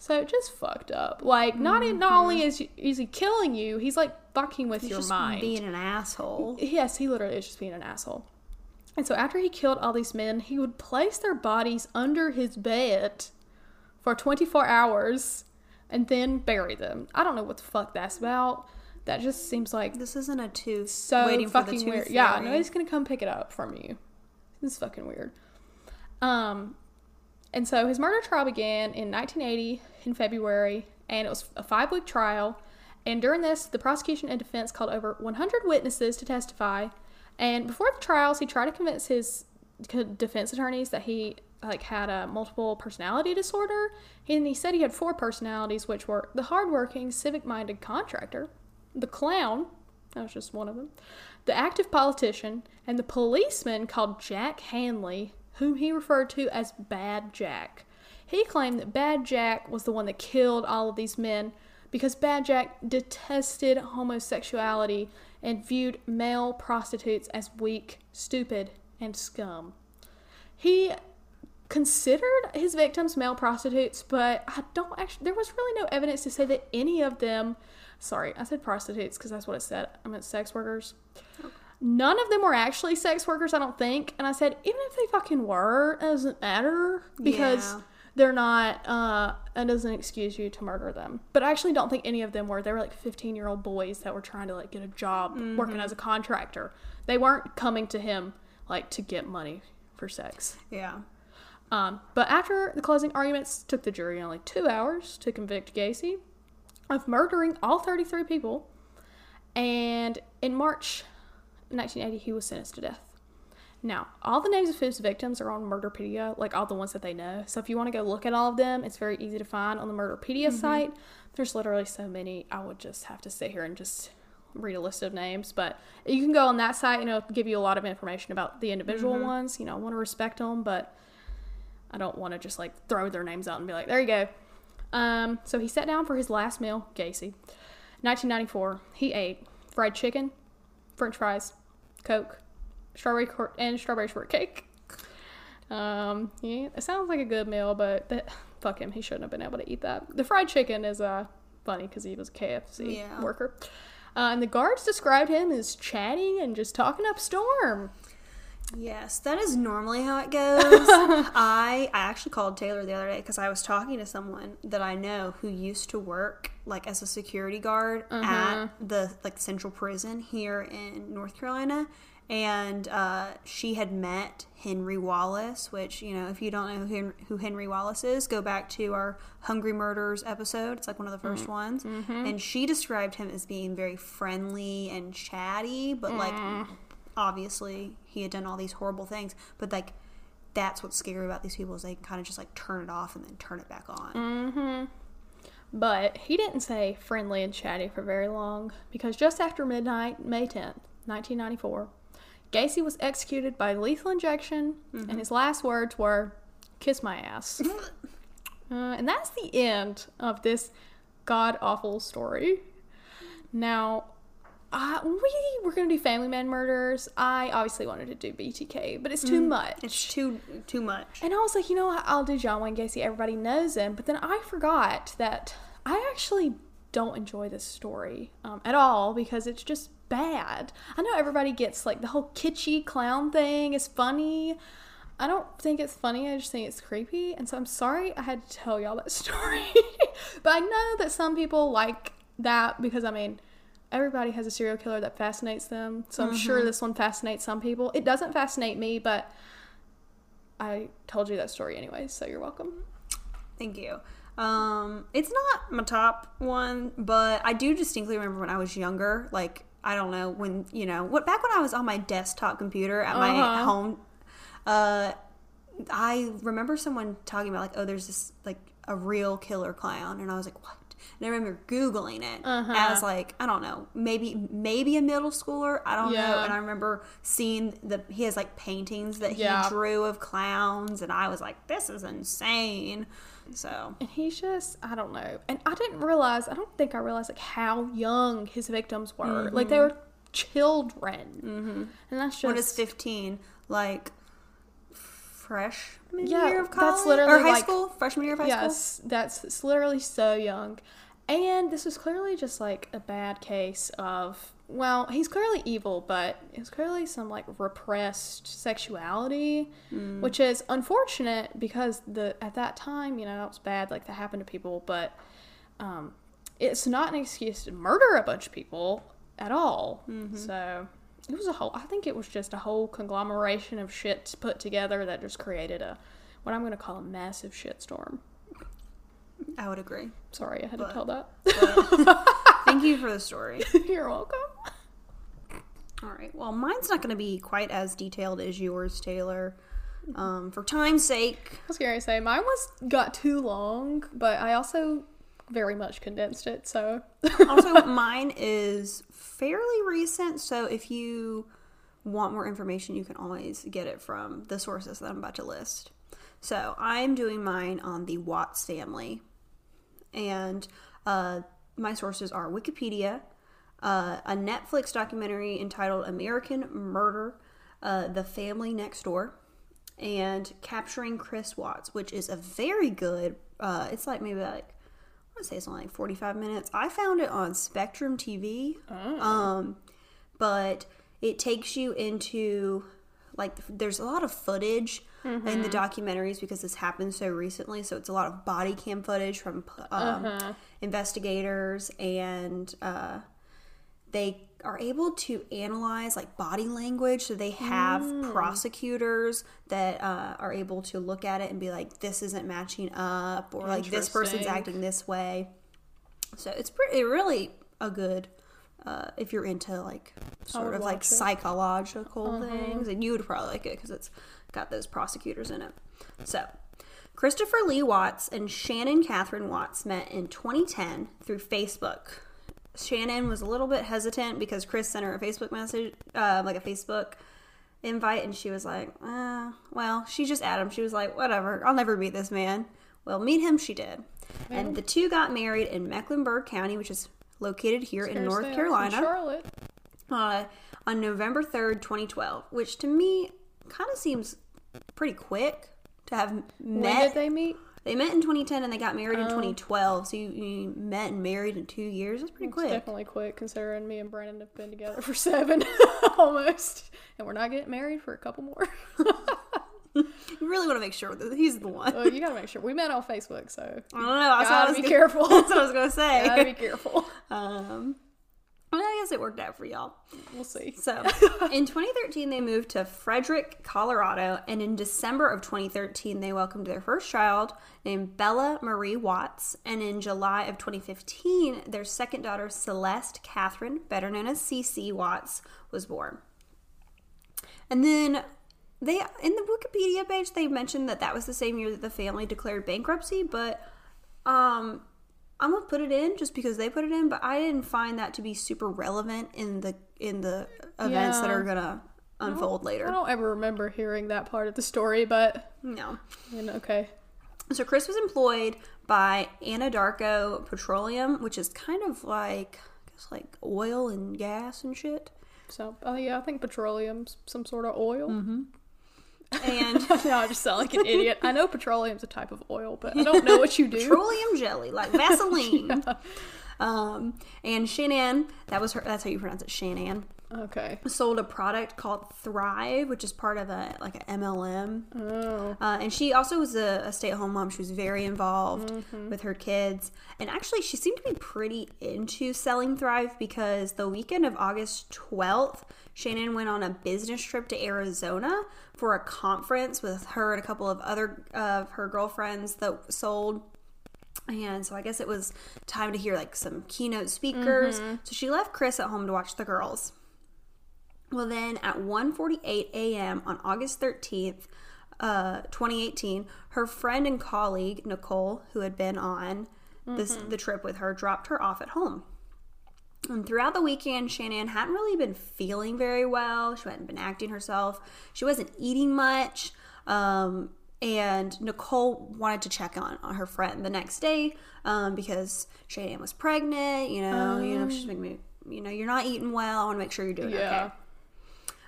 So just fucked up. Like not in, not only is is he killing you, he's like fucking with He's your just mind. being an asshole. Yes, he literally is just being an asshole. And so after he killed all these men, he would place their bodies under his bed for 24 hours and then bury them. I don't know what the fuck that's about. That just seems like This isn't a tooth. so waiting for the fucking weird. Yeah, nobody's gonna come pick it up from you. This is fucking weird. Um, and so his murder trial began in 1980 in February, and it was a five week trial. And during this, the prosecution and defense called over 100 witnesses to testify. And before the trials, he tried to convince his defense attorneys that he like had a multiple personality disorder. And he said he had four personalities, which were the hardworking, civic-minded contractor, the clown, that was just one of them, the active politician, and the policeman called Jack Hanley, whom he referred to as Bad Jack. He claimed that Bad Jack was the one that killed all of these men because Bad Jack detested homosexuality and viewed male prostitutes as weak, stupid, and scum. He considered his victims male prostitutes, but I don't actually, there was really no evidence to say that any of them, sorry, I said prostitutes because that's what it said. I meant sex workers. None of them were actually sex workers, I don't think. And I said, even if they fucking were, it doesn't matter because Yeah. They're not, uh, it doesn't excuse you to murder them. But I actually don't think any of them were. They were like 15 year old boys that were trying to like get a job working as a contractor. They weren't coming to him like to get money for sex. Yeah. Um, but after the closing arguments took the jury only two hours to convict Gacy of murdering all 33 people, and in March 1980, he was sentenced to death. Now, all the names of his victims are on Murderpedia, like all the ones that they know. So if you want to go look at all of them, it's very easy to find on the Murderpedia site. There's literally so many. I would just have to sit here and just read a list of names, but you can go on that site and it'll give you a lot of information about the individual ones. You know, I want to respect them, but I don't want to just like throw their names out and be like, there you go. Um, so he sat down for his last meal, Gacy. 1994, he ate fried chicken, french fries, Coke, strawberry cor- and strawberry shortcake. Um, yeah, it sounds like a good meal, but that, fuck him, he shouldn't have been able to eat that. The fried chicken is uh, funny because he was a KFC Yeah. worker. Uh, and the guards described him as chatting and just talking up storm. Yes, that is normally how it goes. I I actually called Taylor the other day because I was talking to someone that I know who used to work like as a security guard at the like central prison here in North Carolina, and uh, she had met Henry Wallace. Which you know, if you don't know who, Henry Wallace is, go back to our Hungry Murders episode. It's like one of the 1st mm. ones, mm-hmm. and she described him as being very friendly and chatty, but like mm. obviously he had done all these horrible things. But like that's what's scary about these people is they kind of just like turn it off and then turn it back on. Mm-hmm. But he didn't say friendly and chatty for very long because just after midnight, May 10th, 1994, Gacy was executed by lethal injection, and his last words were, Kiss my ass. uh, and that's the end of this god awful story. Now, uh, we were going to do Family Man murders. I obviously wanted to do BTK, but it's too much. it's too too much And I was like, you know what? I'll do John Wayne Gacy. Everybody knows him. But then I forgot that I actually don't enjoy this story um, at all because it's just bad. I know everybody gets like the whole kitschy clown thing is funny. I don't think it's funny. I just think it's creepy. And so I'm sorry I had to tell y'all that story. but I know that some people like that because I mean, everybody has a serial killer that fascinates them. So I'm sure this one fascinates some people. It doesn't fascinate me, but I told you that story anyway, so you're welcome. thank you um it's not my top one but i do distinctly remember when i was younger like i don't know when you know what back when i was on my desktop computer at my Uh-huh. home uh i remember someone talking about like oh there's this like a real killer clown and i was like what and i remember googling it Uh-huh. as like i don't know maybe maybe a middle schooler i don't know Yeah. and i remember seeing the he has like paintings that he Yeah. drew of clowns and i was like this is insane so And he's just, I don't know. And I didn't realize, I don't think I realized like how young his victims were. Like they were children. Mm-hmm. And that's just. when it's 15 like freshman Yeah, year of that's college literally or high like- school freshman year of high school yes, that's it's literally so young. And this was clearly just like a bad case of well, he's clearly evil, but it's clearly some like repressed sexuality, which is unfortunate because the at that time, you know, that was bad, like that happened to people, but um, it's not an excuse to murder a bunch of people at all. So it was a whole. I think it was just a whole conglomeration of shit put together that just created a what I'm going to call a massive shitstorm. I would agree Sorry, I had to tell that. thank you for the story You're welcome. all right well mine's not going to be quite as detailed as yours taylor um, for time's sake I was going to say mine was got too long, but I also very much condensed it. So also mine is fairly recent so if you want more information, you can always get it from the sources that I'm about to list. So I'm doing mine on the Watts family, and uh, my sources are Wikipedia, uh, a Netflix documentary entitled American Murder, uh, The Family Next Door, and Capturing Chris Watts, which is a very good. Uh, it's like maybe like I want to say it's only like 45 minutes. I found it on Spectrum TV, um, but it takes you into like there's a lot of footage in the documentaries because this happened so recently. So it's a lot of body cam footage from um, investigators and. Uh, they are able to analyze like body language so they have prosecutors that uh, are able to look at it and be like this isn't matching up or like this person's acting this way so it's pretty really a good uh, if you're into like sort of like it. psychological things and you would probably like it because it's got those prosecutors in it so christopher lee watts and shannon catherine watts met in 2010 through facebook Shannon was a little bit hesitant because Chris sent her a Facebook message, uh, like a Facebook invite, and she was like, uh, well, she just added him. She was like, whatever, I'll never meet this man. Well, meet him she did. And the two got married in Mecklenburg County, which is located here in North Carolina, Charlotte. uh, on November 3rd, 2012, which to me kind of seems pretty quick to have When met. did they meet? They met in 2010 and they got married in 2012. So you, you met and married in two years. That's pretty It's quick. definitely quick considering me and Brandon have been together for seven almost. And we're not getting married for a couple more. You really want to make sure that he's the one. well, you gotta make sure. We met on Facebook, so I don't know. I gotta was be gonna- careful. That's what I was gonna say. gotta be careful. Um, guess it worked out for y'all. We'll see. So, in 2013, they moved to Frederick, Colorado, and in December of 2013, they welcomed their first child named Bella Marie Watts. And in July of 2015, their second daughter, Celeste Catherine, better known as CC Watts, was born. And then they in the Wikipedia page they mentioned that that was the same year that the family declared bankruptcy, but um I'm gonna put it in just because they put it in, but I didn't find that to be super relevant in the in the events that are gonna unfold I later. I don't ever remember hearing that part of the story, but No. and okay. So Chris was employed by Anadarko Petroleum, which is kind of like I guess like oil and gas and shit. So, oh yeah, I think petroleum's some sort of oil. Mm-hmm. And no, I just sound like an idiot. I know petroleum's a type of oil, but I don't know what you do. petroleum jelly, like Vaseline. Um, and Shannon, that was her. That's how you pronounce it, Shannon. Okay. Sold a product called Thrive, which is part of a like an MLM. Oh. Uh, and she also was a, a stay-at-home mom. She was very involved with her kids, and actually, she seemed to be pretty into selling Thrive because the weekend of August twelfth, Shannon went on a business trip to Arizona for a conference with her and a couple of other of her girlfriends that sold. And so I guess it was time to hear like some keynote speakers. So she left Chris at home to watch the girls. Well, then at 1:48 a.m. on August 13th, uh, 2018, her friend and colleague Nicole, who had been on this the trip with her, dropped her off at home. And throughout the weekend, Shannon hadn't really been feeling very well. She hadn't been acting herself. She wasn't eating much. Um, and Nicole wanted to check on, on her friend the next day um, because Shannon was pregnant. You know, you know, she's making me, you know, you're not eating well. I want to make sure you're doing Yeah. okay.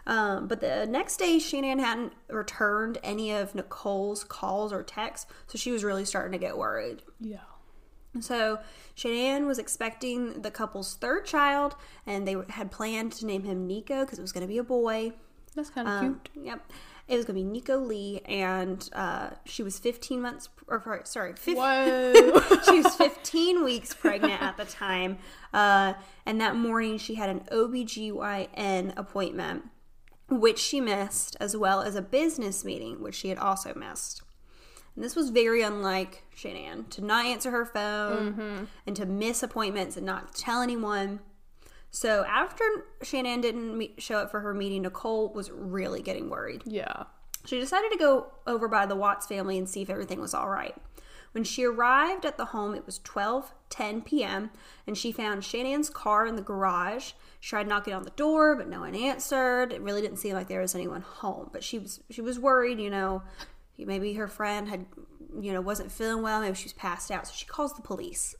Um, but the next day, Shannon hadn't returned any of Nicole's calls or texts, so she was really starting to get worried. Yeah. So Shannon was expecting the couple's third child, and they had planned to name him Nico because it was going to be a boy. That's kind of Um, cute. Yep, it was going to be Nico Lee, and uh, she was 15 months, or sorry, 15, Whoa. she was 15 weeks pregnant at the time. Uh, and that morning, she had an OBGYN appointment, which she missed, as well as a business meeting, which she had also missed. And this was very unlike Shannon to not answer her phone mm-hmm. and to miss appointments and not tell anyone. So after Shannon didn't meet, show up for her meeting, Nicole was really getting worried. yeah. She decided to go over by the Watts family and see if everything was all right. When she arrived at the home, it was 12:10 p.m. and she found Shannon's car in the garage. She tried knocking on the door, but no one answered. It really didn't seem like there was anyone home, but she was she was worried, you know, maybe her friend had you know wasn't feeling well, maybe she was passed out. So she calls the police.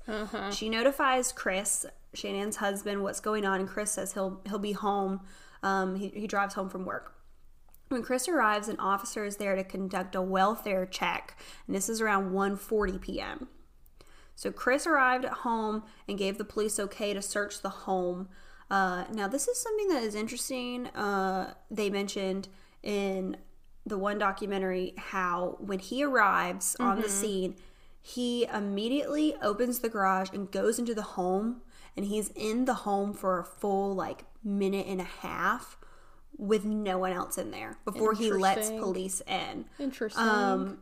She notifies Chris, Shannon's husband, what's going on, and Chris says he'll he'll be home. Um, he, he drives home from work. When Chris arrives, an officer is there to conduct a welfare check, and this is around 1:40 p.m. So Chris arrived at home and gave the police okay to search the home. Uh, now, this is something that is interesting. Uh, they mentioned in the one documentary how when he arrives on the scene, he immediately opens the garage and goes into the home, and he's in the home for a full like minute and a half with no one else in there before he lets police in Interesting. um,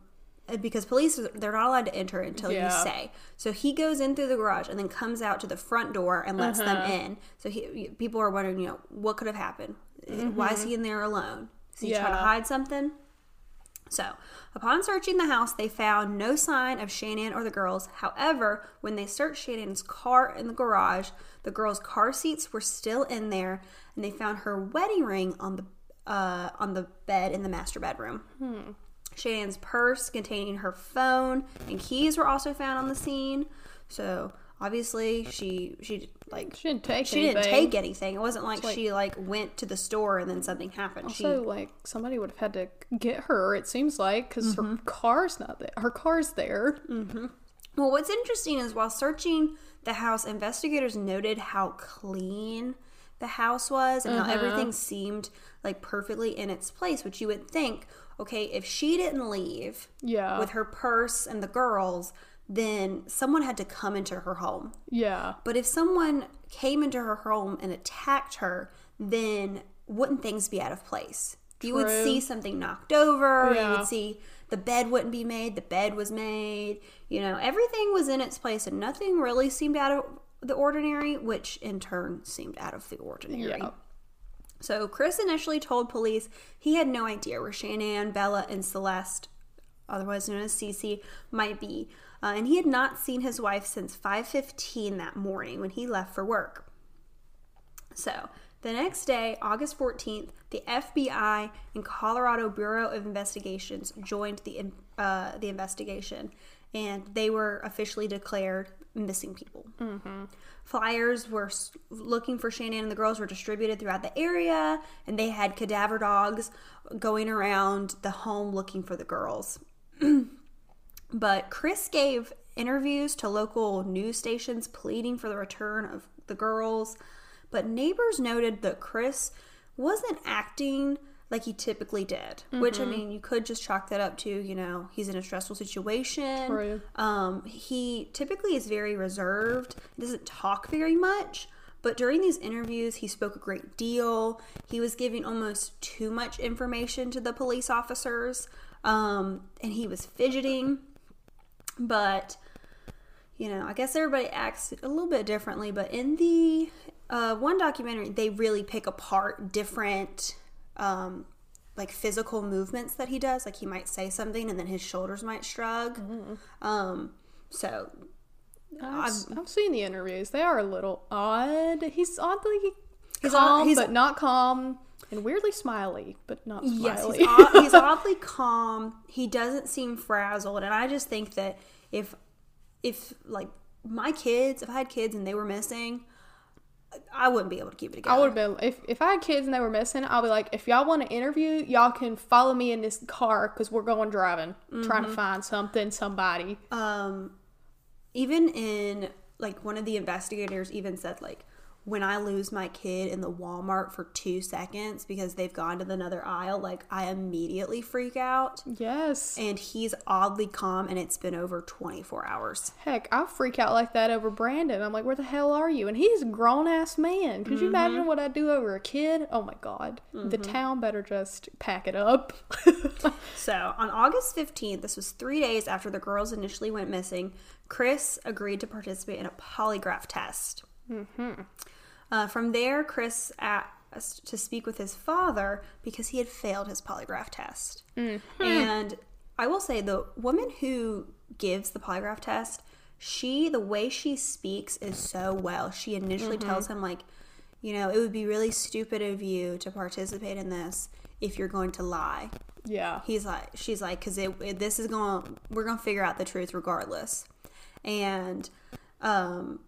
because police they're not allowed to enter until Yeah. you say. So he goes in through the garage and then comes out to the front door and lets them Uh-huh. in. So he, people are wondering, you know, what could have happened? Why is he in there alone? Is he trying to Mm-hmm. Hide something? So, upon searching the house, they found no sign of Shannon or the girls. However, when they searched Shannon's car in the garage, the girls' car seats were still in there, and they found her wedding ring on the uh, on the bed in the master bedroom. Shannon's purse containing her phone and keys were also found on the scene. So obviously, she she like she didn't take she didn't anything. take anything. It wasn't like, like- she like went to the store and then something happened. she Also, like somebody would have had to get her. It seems like because Mm-hmm. her car's not there. Her car's there. Well, what's interesting is while searching the house, investigators noted how clean the house was and how everything seemed like perfectly in its place, which you would think, okay, if she didn't leave Yeah. with her purse and the girls, then someone had to come into her home. yeah. But if someone came into her home and attacked her, then wouldn't things be out of place? You would see something knocked over. You would see the bed wouldn't be made. The bed was made. You know, everything was in its place, and nothing really seemed out of the ordinary, which in turn seemed out of the ordinary. Yeah. So Chris initially told police he had no idea where Shannon, Bella, and Celeste, otherwise known as Cece, might be, uh, and he had not seen his wife since 5:15 that morning when he left for work. So the next day, August 14th, the FBI and Colorado Bureau of Investigations joined the uh, the investigation, and they were officially declared missing people. Mm-hmm. Flyers were looking for Shannon and the girls were distributed throughout the area, and they had cadaver dogs going around the home looking for the girls. but Chris gave interviews to local news stations pleading for the return of the girls. But neighbors noted that Chris wasn't acting like he typically did, which I mean, you could just chalk that up to, you know, he's in a stressful situation. True. Um, he typically is very reserved, doesn't talk very much. But during these interviews, he spoke a great deal. He was giving almost too much information to the police officers, um, and he was fidgeting. But you know, I guess everybody acts a little bit differently. But in the uh, one documentary, they really pick apart different, um, like physical movements that he does. Like he might say something, and then his shoulders might shrug. Um, so I've, I've seen the interviews. They are a little odd. He's oddly He's calm, odd- he's- but not calm, and weirdly smiley, but not Yes, smiley. he's, odd, he's oddly calm. He doesn't seem frazzled, and I just think that if, if like my kids, if I had kids and they were missing, I wouldn't be able to keep it together. I would have been if if I had kids and they were missing. I'll be like, if y'all want to interview, y'all can follow me in this car because we're going driving, trying Mm-hmm. to find something, somebody. um, even in like one of the investigators even said like when I lose my kid in the Walmart for two seconds because they've gone to another aisle, like I immediately freak out. Yes. And he's oddly calm, and it's been over 24 hours. Heck, I freak out like that over Brandon. I'm like, where the hell are you? And he's a grown ass man. Could you Mm-hmm. imagine what I'd do over a kid? Oh my god. The town better just pack it up. So on August 15th, this was three days after the girls initially went missing, Chris agreed to participate in a polygraph test. Uh, from there, Chris asked to speak with his father because he had failed his polygraph test. And I will say the woman who gives the polygraph test, she the way she speaks is so well. She initially tells him like, you know, it would be really stupid of you to participate in this if you're going to lie. Yeah. He's like, she's like, because it, it, this is going, we're going to figure out the truth regardless. And, um,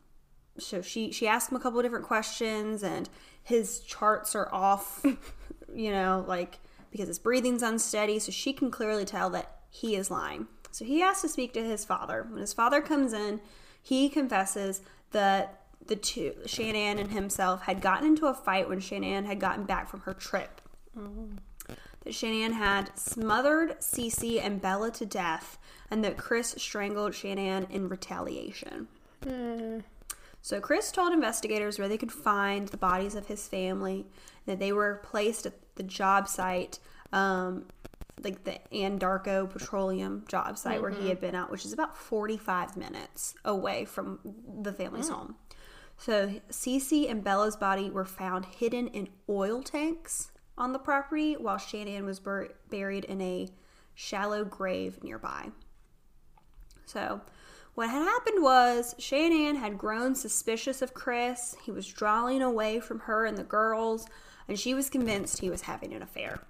so she she asked him a couple of different questions, and his charts are off, you know, like because his breathing's unsteady. So she can clearly tell that he is lying. So he has to speak to his father. When his father comes in, he confesses that the two, Shanann and himself, had gotten into a fight when Shanann had gotten back from her trip oh. that Shanann had smothered Cece and Bella to death, and that Chris strangled Shanann in retaliation. Hmm. So Chris told investigators where they could find the bodies of his family, that they were placed at the job site, um, like the Anadarko Petroleum job site where he had been at, which is about 45 minutes away from the family's home. So Cece and Bella's body were found hidden in oil tanks on the property, while Shannon was bur- buried in a shallow grave nearby. So, what had happened was Shannon had grown suspicious of Chris. He was drawing away from her and the girls, and she was convinced he was having an affair.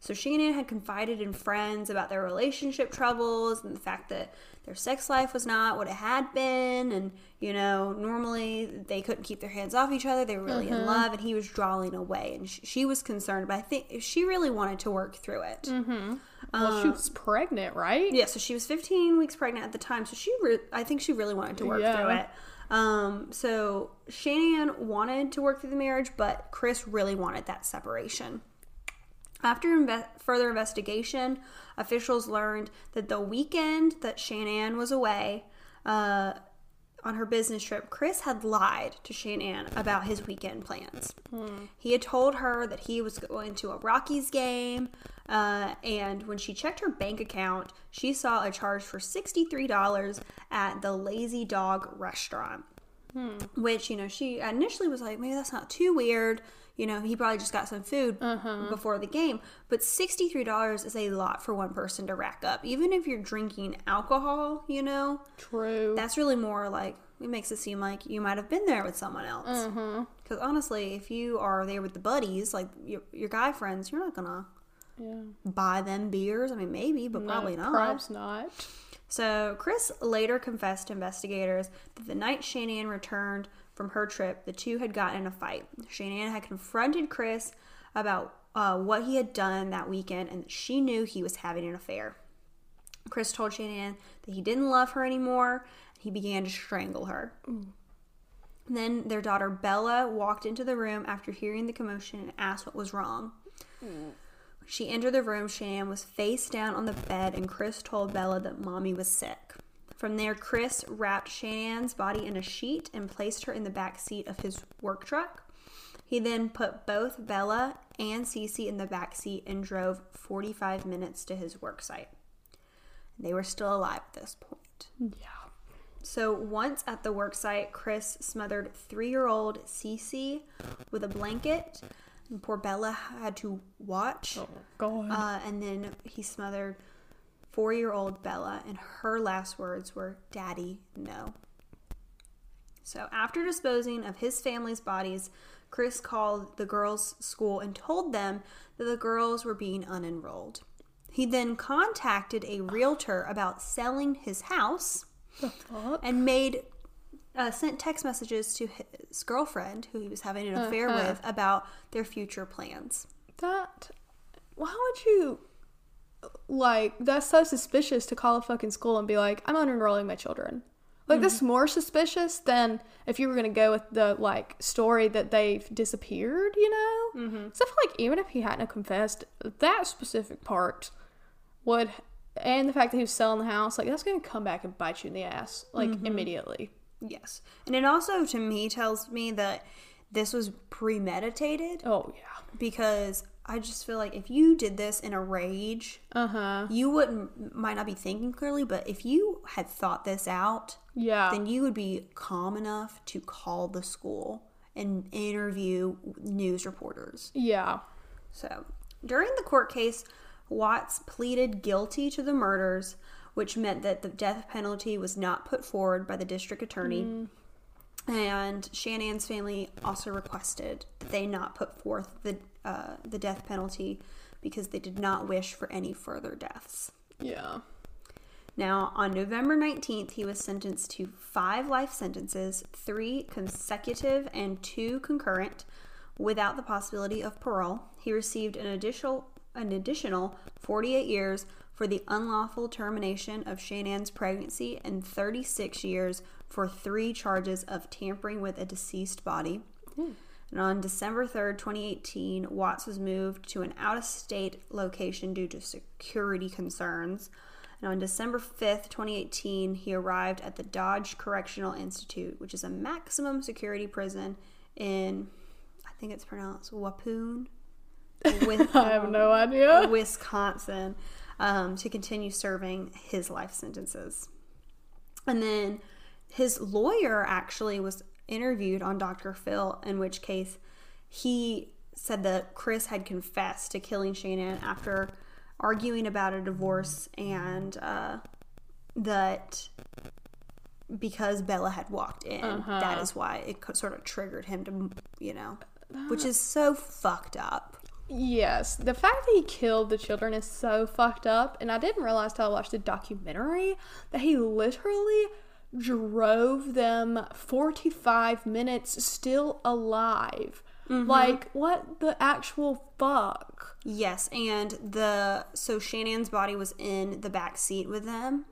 So Shannon had confided in friends about their relationship troubles and the fact that their sex life was not what it had been, and you know, normally they couldn't keep their hands off each other. They were really in mm-hmm. love, and he was drawing away, and she, she was concerned. But I think she really wanted to work through it. Mm-hmm. Well, she was pregnant, right? Yeah, so she was 15 weeks pregnant at the time, so she, re- I think she really wanted to work Yeah. through it. Um, so Shannon wanted to work through the marriage, but Chris really wanted that separation. After inve- further investigation, officials learned that the weekend that Shannon was away uh, on her business trip, Chris had lied to Shannon about his weekend plans. He had told her that he was going to a Rockies game, uh, and when she checked her bank account, she saw a charge for $63 at the Lazy Dog restaurant which you know she initially was like maybe that's not too weird you know he probably just got some food uh-huh. before the game. But $63 is a lot for one person to rack up. Even if you're drinking alcohol you know True. that's really more like it makes it seem like you might have been there with someone else. Uh-huh. Because honestly if you are there with the buddies like your, your guy friends you're not gonna yeah. buy them beers. I mean maybe but probably not. Perhaps not. so, Chris later confessed to investigators that the night Shannon returned from her trip, the two had gotten in a fight. Shannon had confronted Chris about uh, what he had done that weekend and she knew he was having an affair. Chris told Shannon that he didn't love her anymore and he began to strangle her. Then their daughter Bella walked into the room after hearing the commotion and asked what was wrong. She entered the room. Shan was face down on the bed, and Chris told Bella that mommy was sick. From there, Chris wrapped Shannon's body in a sheet and placed her in the back seat of his work truck. He then put both Bella and Cece in the back seat and drove 45 minutes to his work site. They were still alive at this point. Yeah. So once at the work site, Chris smothered three-year-old Cece with a blanket. And poor Bella had to watch. Oh God. Uh, and then he smothered four-year-old Bella, and her last words were, "Daddy, no." So after disposing of his family's bodies, Chris called the girls' school and told them that the girls were being unenrolled. He then contacted a realtor about selling his house and made uh, sent text messages to his girlfriend, who he was having an affair Uh-huh. with, about their future plans. That. Why would you? Like that's so suspicious to call a fucking school and be like, "I'm unenrolling my children." Like that's more suspicious than if you were gonna go with the like story that they've disappeared. You know. Mm-hmm. So I feel like even if he hadn't confessed that specific part, would and the fact that he was selling the house, like that's gonna come back and bite you in the ass like immediately. Yes, and it also to me tells me that this was premeditated Oh yeah. because I just feel like if you did this in a rage, Uh huh. you wouldn't might not be thinking clearly, but if you had thought this out, Yeah. then you would be calm enough to call the school and interview news reporters. yeah. So, during the court case, Watts pleaded guilty to the murders, which meant that the death penalty was not put forward by the district attorney. And Shannon's family also requested that they not put forth the uh, the death penalty because they did not wish for any further deaths. Yeah. Now, on November 19th, he was sentenced to five life sentences, three consecutive and two concurrent, without the possibility of parole. He received an additional an additional 48 years for the unlawful termination of Shannon's pregnancy and 36 years for three charges of tampering with a deceased body. And on December 3rd, 2018, Watts was moved to an out of state location due to security concerns. And on December 5th, 2018, he arrived at the Dodge Correctional Institute, which is a maximum security prison in, I think it's pronounced Waupun, with, I have no idea. Wisconsin, um, to continue serving his life sentences. And then his lawyer actually was interviewed on Dr. Phil, in which case he said that Chris had confessed to killing Shannon after arguing about a divorce and uh, that because Bella had walked in, Uh-huh. that is why it sort of triggered him to, you know, which is so fucked up. Yes, the fact that he killed the children is so fucked up, and I didn't realize till I watched the documentary that he literally drove them 45 minutes still alive. Like, what the actual fuck? Yes, and the so Shannon's body was in the back seat with them.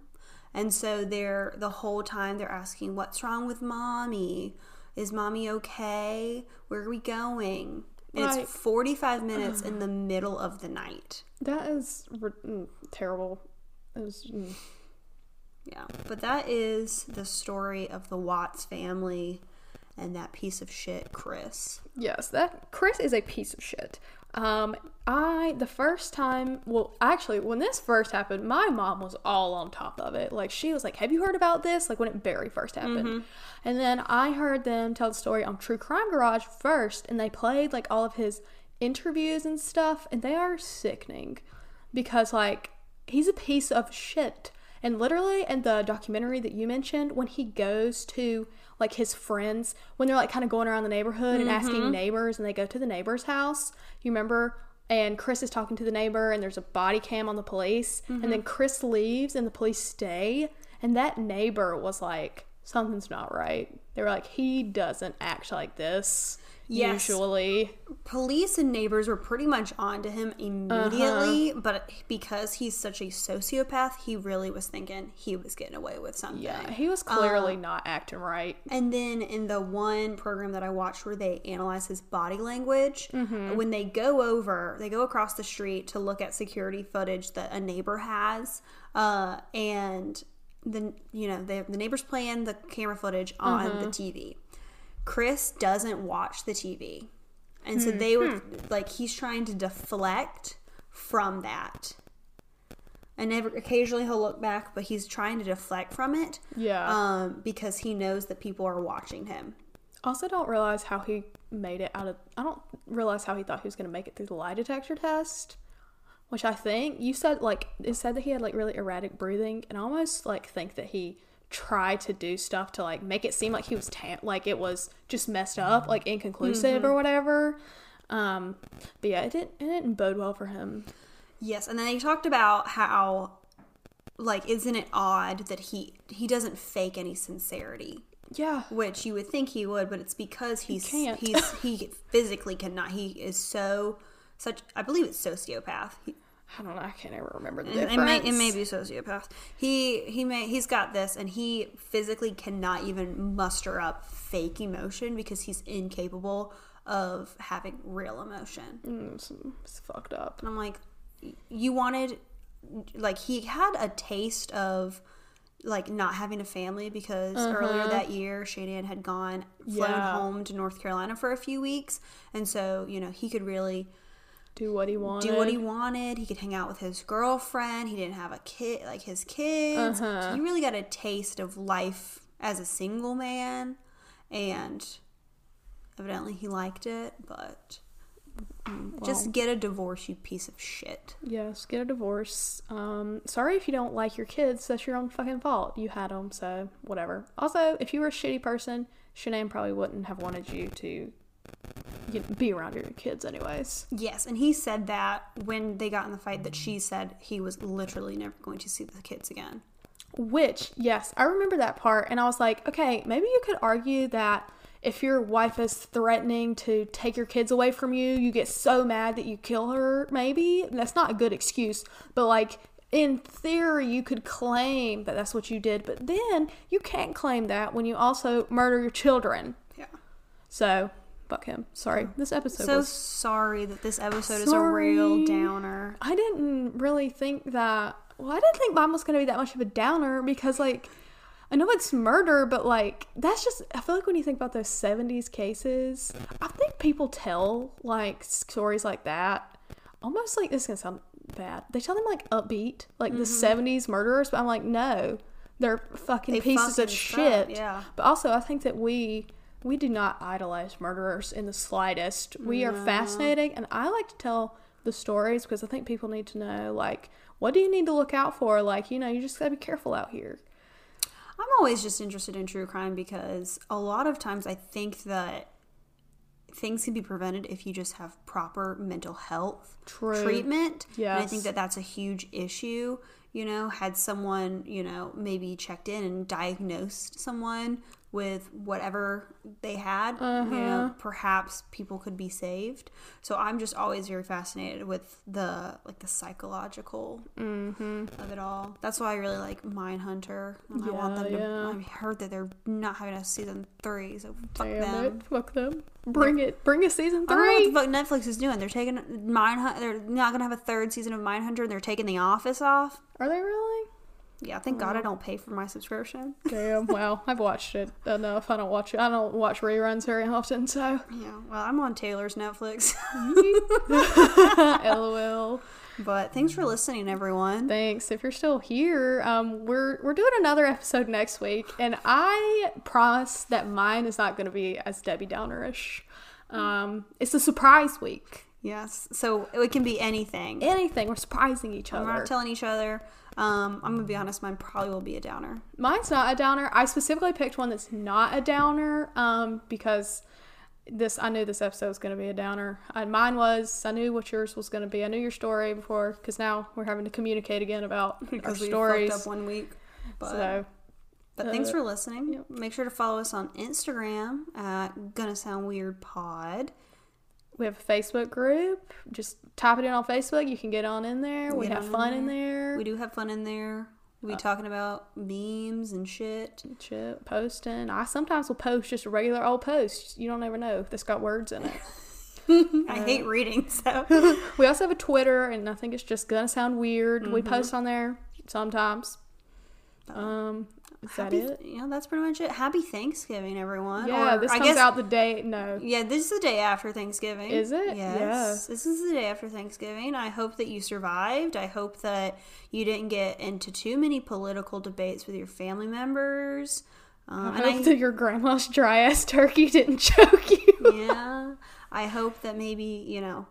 And so they're the whole time they're asking, What's wrong with mommy? Is mommy okay? Where are we going? And Right. it's 45 minutes in the middle of the night. That is re- mm, terrible. It was, mm. Yeah. But that is the story of the Watts family and that piece of shit, Chris. Yes, that Chris is a piece of shit. Um, I the first time, well, actually, when this first happened, my mom was all on top of it. Like she was like, "Have you heard about this?" Like when it very first happened, and then I heard them tell the story on True Crime Garage first, and they played like all of his interviews and stuff, and they are sickening because like he's a piece of shit. And literally in the documentary that you mentioned, when he goes to like his friends, when they're like kind of going around the neighborhood and asking mm-hmm. neighbors, and they go to the neighbor's house, you remember? And Chris is talking to the neighbor, and there's a body cam on the police, and then mm-hmm. Chris leaves, and the police stay, and that neighbor was like, something's not right. They were like, he doesn't act like this Yes. usually. police and neighbors were pretty much onto him immediately, Uh-huh. but because he's such a sociopath, he really was thinking he was getting away with something. Yeah, he was clearly not acting right. And then in the one program that I watched where they analyze his body language, Mm-hmm. when they go over, they go across the street to look at security footage that a neighbor has, uh, and the you know the the neighbor's playing the camera footage on Mm-hmm. the TV. Chris doesn't watch the TV, and Hmm. so they were like he's trying to deflect from that. And never, occasionally he'll look back, but he's trying to deflect from it Yeah. um, because he knows that people are watching him. Also, don't realize how he made it out of. I don't realize how he thought he was going to make it through the lie detector test, which I think you said like it said that he had like really erratic breathing, and I almost like think that he tried to do stuff to like make it seem like he was tam- like it was just messed up, like inconclusive or whatever. Um, but yeah, it didn't it didn't bode well for him. Yes, and then they talked about how, like, isn't it odd that he he doesn't fake any sincerity, Yeah, which you would think he would, but it's because he's can't. he's he physically cannot. He is so such. I believe it's sociopath. He, I don't know. I can't ever remember the difference. it may it may be sociopath. He he may he's got this, and he physically cannot even muster up fake emotion because he's incapable of having real emotion. Mm, it's, it's fucked up. And I'm like, you wanted, like, he had a taste of, like, not having a family because earlier that year, Shannon had gone, flown Yeah. home to North Carolina for a few weeks. And so, you know, he could really Do what he wanted. do what he wanted. He could hang out with his girlfriend. He didn't have a kid, like, his kids. So he really got a taste of life as a single man. And evidently he liked it, but Just get a divorce, you piece of shit. Yes, get a divorce. Um, sorry if you don't like your kids. That's your own fucking fault. You had them, so whatever. Also, if you were a shitty person, Shanann probably wouldn't have wanted you to you know, be around your kids, anyways. Yes, and he said that when they got in the fight that she said he was literally never going to see the kids again. Which, yes, I remember that part, and I was like, okay, maybe you could argue that if your wife is threatening to take your kids away from you, you get so mad that you kill her, maybe. That's not a good excuse, but like in theory, you could claim that that's what you did, but then you can't claim that when you also murder your children. Yeah. So, fuck him. Sorry. This episode So was. sorry that this episode is a real downer. I didn't really think that. Well, I didn't think mine was going to be that much of a downer because, like, I know it's murder, but like that's just. I feel like when you think about those '70s cases, I think people tell like stories like that almost like this is gonna sound bad. They tell them like upbeat, like the mm-hmm. '70s murderers, but I'm like, no, they're fucking They pieces of shit. suck, yeah. But also, I think that we we do not idolize murderers in the slightest. We are fascinating, and I like to tell the stories because I think people need to know like what do you need to look out for. Like you know, you just gotta be careful out here. I'm always just interested in true crime because a lot of times I think that things can be prevented if you just have proper mental health True. treatment. And I think that that's a huge issue. You know, had someone, you know, maybe checked in and diagnosed someone with whatever they had, Uh-huh. know, perhaps people could be saved. So I'm just always very fascinated with the like the psychological Mm-hmm. of it all. That's why I really like Mindhunter. And I want Yeah, them to. yeah. I heard that they're not having a season three, so fuck Damn them. it! Fuck them. Bring it. Bring a season I don't know three. what the fuck Netflix is doing. They're taking Mindhunter. They're not gonna have a third season of Mindhunter, and they're taking The Office off. Are they really? Yeah, thank God I don't pay for my subscription. Damn. Well, I've watched it enough. I don't watch it. I don't watch reruns very often. So, Yeah, well, I'm on Taylor's Netflix. lol. but thanks for listening, everyone. Thanks. If you're still here, um, we're we're doing another episode next week, and I promise that mine is not going to be as Debbie Downerish. Um, it's a surprise week. Yes, so it can be anything. Anything. We're surprising each other. We're not telling each other. Um, I'm gonna be honest. Mine probably will be a downer. Mine's not a downer. I specifically picked one that's not a downer um, because this I knew this episode was going to be a downer. And mine was. I knew what yours was going to be. I knew your story before because now we're having to communicate again about our we stories. fucked up one week. But, so but thanks uh, for listening. Make sure to follow us on Instagram at Gonna Sound Weird Pod. We have a Facebook group. Just type it in on Facebook. You can get on in there. We Get have fun in there. We do have fun in there. We be talking about memes and shit. Shit, posting. I sometimes will post just a regular old post. You don't ever know if that's got words in it. I hate reading, so We also have a Twitter, and I think it's just gonna sound weird. We Mm-hmm. post on there sometimes. Um, is that happy, it? you know, that's pretty much it. Happy Thanksgiving, everyone. Yeah, Or, this I comes guess, out the day. No, Yeah, this is the day after Thanksgiving. Is it? Yes. Yeah. This is the day after Thanksgiving. I hope that you survived. I hope that you didn't get into too many political debates with your family members. Um, I hope that your grandma's dry ass turkey didn't choke you. yeah. I hope that maybe, you know,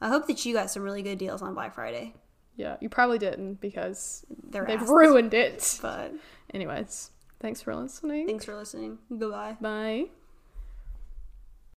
I hope that you got some really good deals on Black Friday. yeah, you probably didn't because They're they've asses. ruined it. But Anyways, thanks for listening. thanks for listening. Goodbye. Bye.